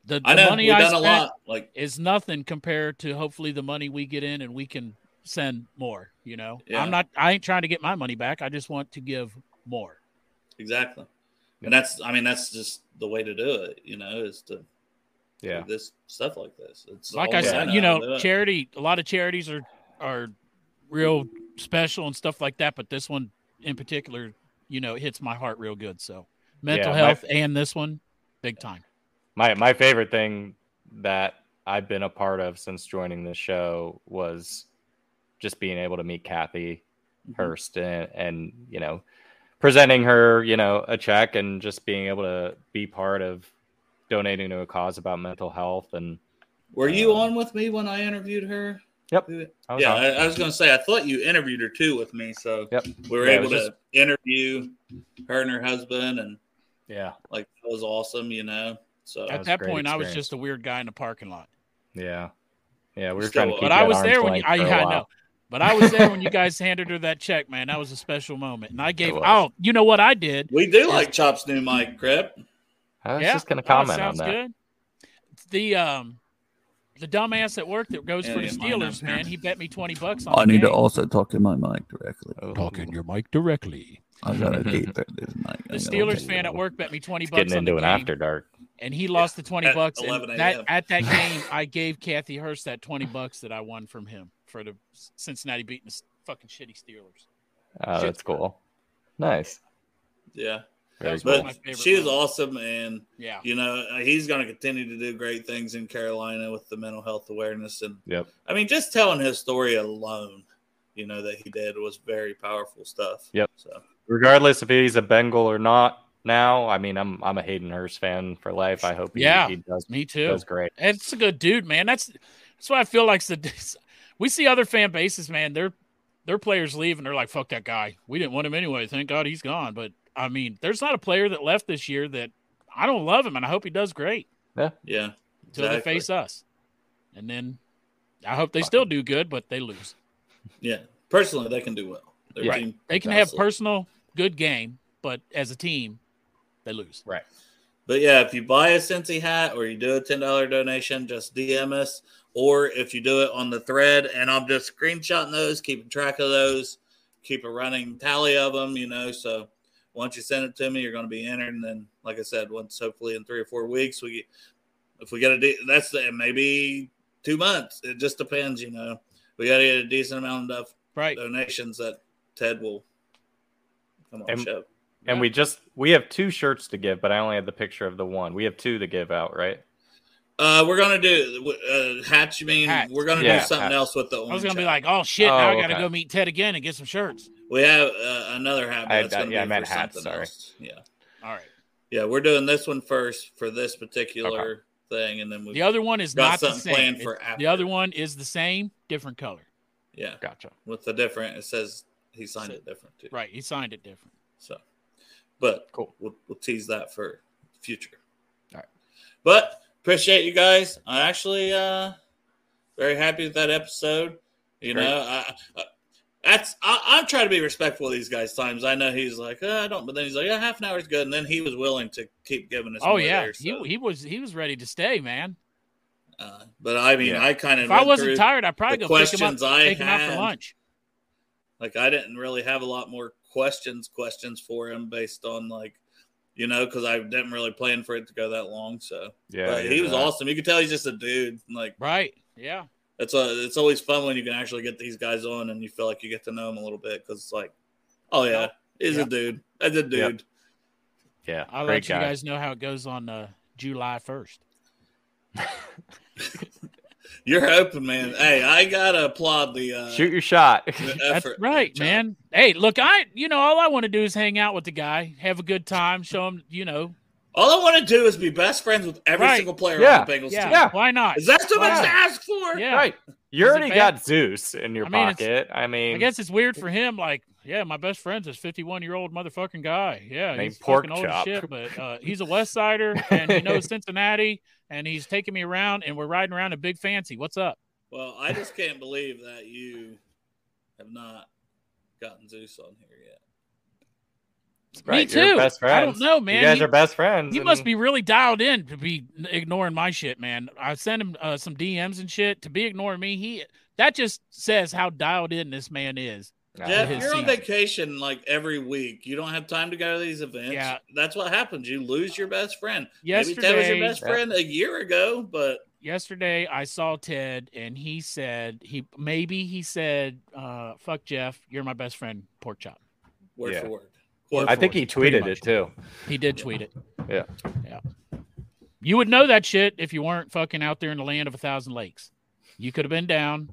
the, the I know money I spent a lot. Like, is nothing compared to hopefully the money we get in and we can send more. You know, Yeah. I'm not. I ain't trying to get my money back. I just want to give more. exactly, and that's, I mean, that's just the way to do it. You know, is to yeah. this stuff like this. It's Like I said, you how to do know, charity. A lot of charities are are real special and stuff like that, but this one in particular, you know, hits my heart real good. So mental Yeah, my- health and this one, big time. my my favorite thing that I've been a part of since joining the show was just being able to meet Kathy Mm-hmm. Hurst and, and you know presenting her you know a check and just being able to be part of donating to a cause about mental health and Were you Um, on with me when I interviewed her? Yep. I yeah. I, I was going to say I thought you interviewed her too with me, so Yep. we were Yeah, able was to interview her and her husband, and yeah like that was awesome, you know. So At was that a great point, I was just a weird guy in the parking lot. yeah yeah we were Still trying to keep But I was there when you, I, for a I know. But I was there when you guys handed her that check, man. That was a special moment. And I gave was. oh, you know what I did? we do like Chop's new mic, Crip. I was yeah, just gonna oh, comment on sounds that good. The um the dumbass at work that goes Yeah, for the yeah, mine up Steelers, man, he bet me twenty bucks on I the need to also talk in my mic directly. Oh. talk in your mic directly. I gotta keep it. This mic. The Steelers fan at work bet me twenty Just bucks getting on the into an game, after dark and he lost the twenty At bucks. 11 that at that game, I gave Kathy Hurst that twenty bucks that I won from him for the Cincinnati beating the fucking shitty Steelers. oh that's cool nice Yeah, very cool but she is awesome, and Yeah, you know uh, he's going to continue to do great things in Carolina with the mental health awareness, and yep I mean just telling his story alone, you know that he did was very powerful stuff. Yep. So regardless if he's a Bengal or not now, I mean, I'm I'm a Hayden Hurst fan for life. I hope he, Yeah, he does me too. does great. It's a good dude, man. That's that's why I feel like the, we see other fan bases, man. Their their players leave and they're like, "Fuck that guy. We didn't want him anyway. Thank God he's gone." But I mean, there's not a player that left this year that I don't love him, and I hope he does great yeah, yeah. until exactly. they face us, and then I hope they still do good, but they lose. Yeah, personally they can do well. Their Yeah. team They can have so. personal good game, but as a team, they lose. Right. But yeah, if you buy a Cincy hat or you do a ten dollar donation, just DM us. Or if you do it on the thread, and I'm just screenshotting those, keeping track of those, keep a running tally of them, you know. So once you send it to me, you're going to be entered. And then, like I said, once hopefully in three or four weeks, we get, if we get a de- that's the, maybe two months. It just depends, you know. We got to get a decent amount of Right. donations that Ted will come on And- show. And we just we have two shirts to give, but I only had the picture of the one. We have two to give out, right? Uh, we're gonna do uh, hats. You mean Hats. we're gonna Yeah, do something hats. else with the? I was gonna be like, "Oh shit! Oh, now I got to okay. go meet Ted again and get some shirts." we have uh, another hat. I- That's I- gonna yeah, I be meant for hats, sorry. else. Yeah, All right. yeah. We're doing this one first for this particular thing, and then we. The other one is not the same. for after. The other one is the same, different color. yeah, Gotcha. with the different. It says he signed So- it different too. Right. He signed it different. So, but Cool. We'll, we'll tease that for future. All right. But appreciate you guys. I'm actually uh very happy with that episode. You Great. know, I, I, that's I, I'm trying to be respectful of these guys. Times I know he's like, oh, I don't, but then he's like, yeah, half an hour is good, and then he was willing to keep giving us. Oh more yeah, there, so, he he was he was ready to stay, man. uh, but I mean, Yeah. I kind of If I wasn't tired, I'd probably go pick him up, questions I take him out for lunch. like I didn't really have a lot more questions questions for him based on like you know because I didn't really plan for it to go that long. So Yeah. but he was that. awesome. You could tell he's just a dude. Like Right. Yeah. It's a, it's always fun when you can actually get these guys on and you feel like you get to know them a little bit because it's like, oh yeah, he's a dude. That's a dude. Yeah, I'll great let you guys know how it goes on uh, July 1st. You're hoping, man. Hey, I gotta applaud the uh, Shoot your shot. the That's right, John. man. Hey, look, I, you know, all I want to do is hang out with the guy, have a good time, show him, you know, All I want to do is be best friends with every Right. single player Yeah. on the Bengals yeah, team. Yeah. why not? Is that too much to ask for? Yeah. Right. You already got Zeus in your I mean, pocket. I mean, I guess it's weird for him. Like, yeah, my best friend's this 51 year old motherfucking guy. Yeah, Named he's Pork fucking old as shit, but uh, he's a West Sider and he knows Cincinnati and he's taking me around and we're riding around in Big Fancy. What's up? Well, I just can't believe that you have not gotten Zeus on here yet. right, me you're too. best I don't know, man. You guys He- are best friends. He and- must be really dialed in to be ignoring my shit, man. I sent him uh, some DMs and shit to be ignoring me. He that just says how dialed in this man is. Nah, Jeff, you're on vacation like every week. You don't have time to go to these events. Yeah. That's what happens. You lose your best friend. Maybe Ted was your best friend a year ago, but Yesterday I saw Ted and he said he maybe he said, uh, "Fuck Jeff, you're my best friend." Pork chop. word Yeah. for word. Word I for think word, he tweeted it too. He did tweet it. Yeah. Yeah. You would know that shit if you weren't fucking out there in the land of a thousand lakes. You could have been down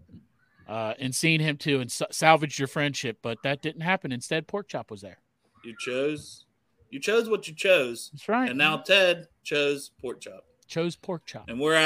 uh, and seeing him too and s- salvaged your friendship, but that didn't happen. Instead, Pork Chop was there. You chose. You chose what you chose, That's right. and now Ted chose pork chop, chose Pork Chop. and we're out.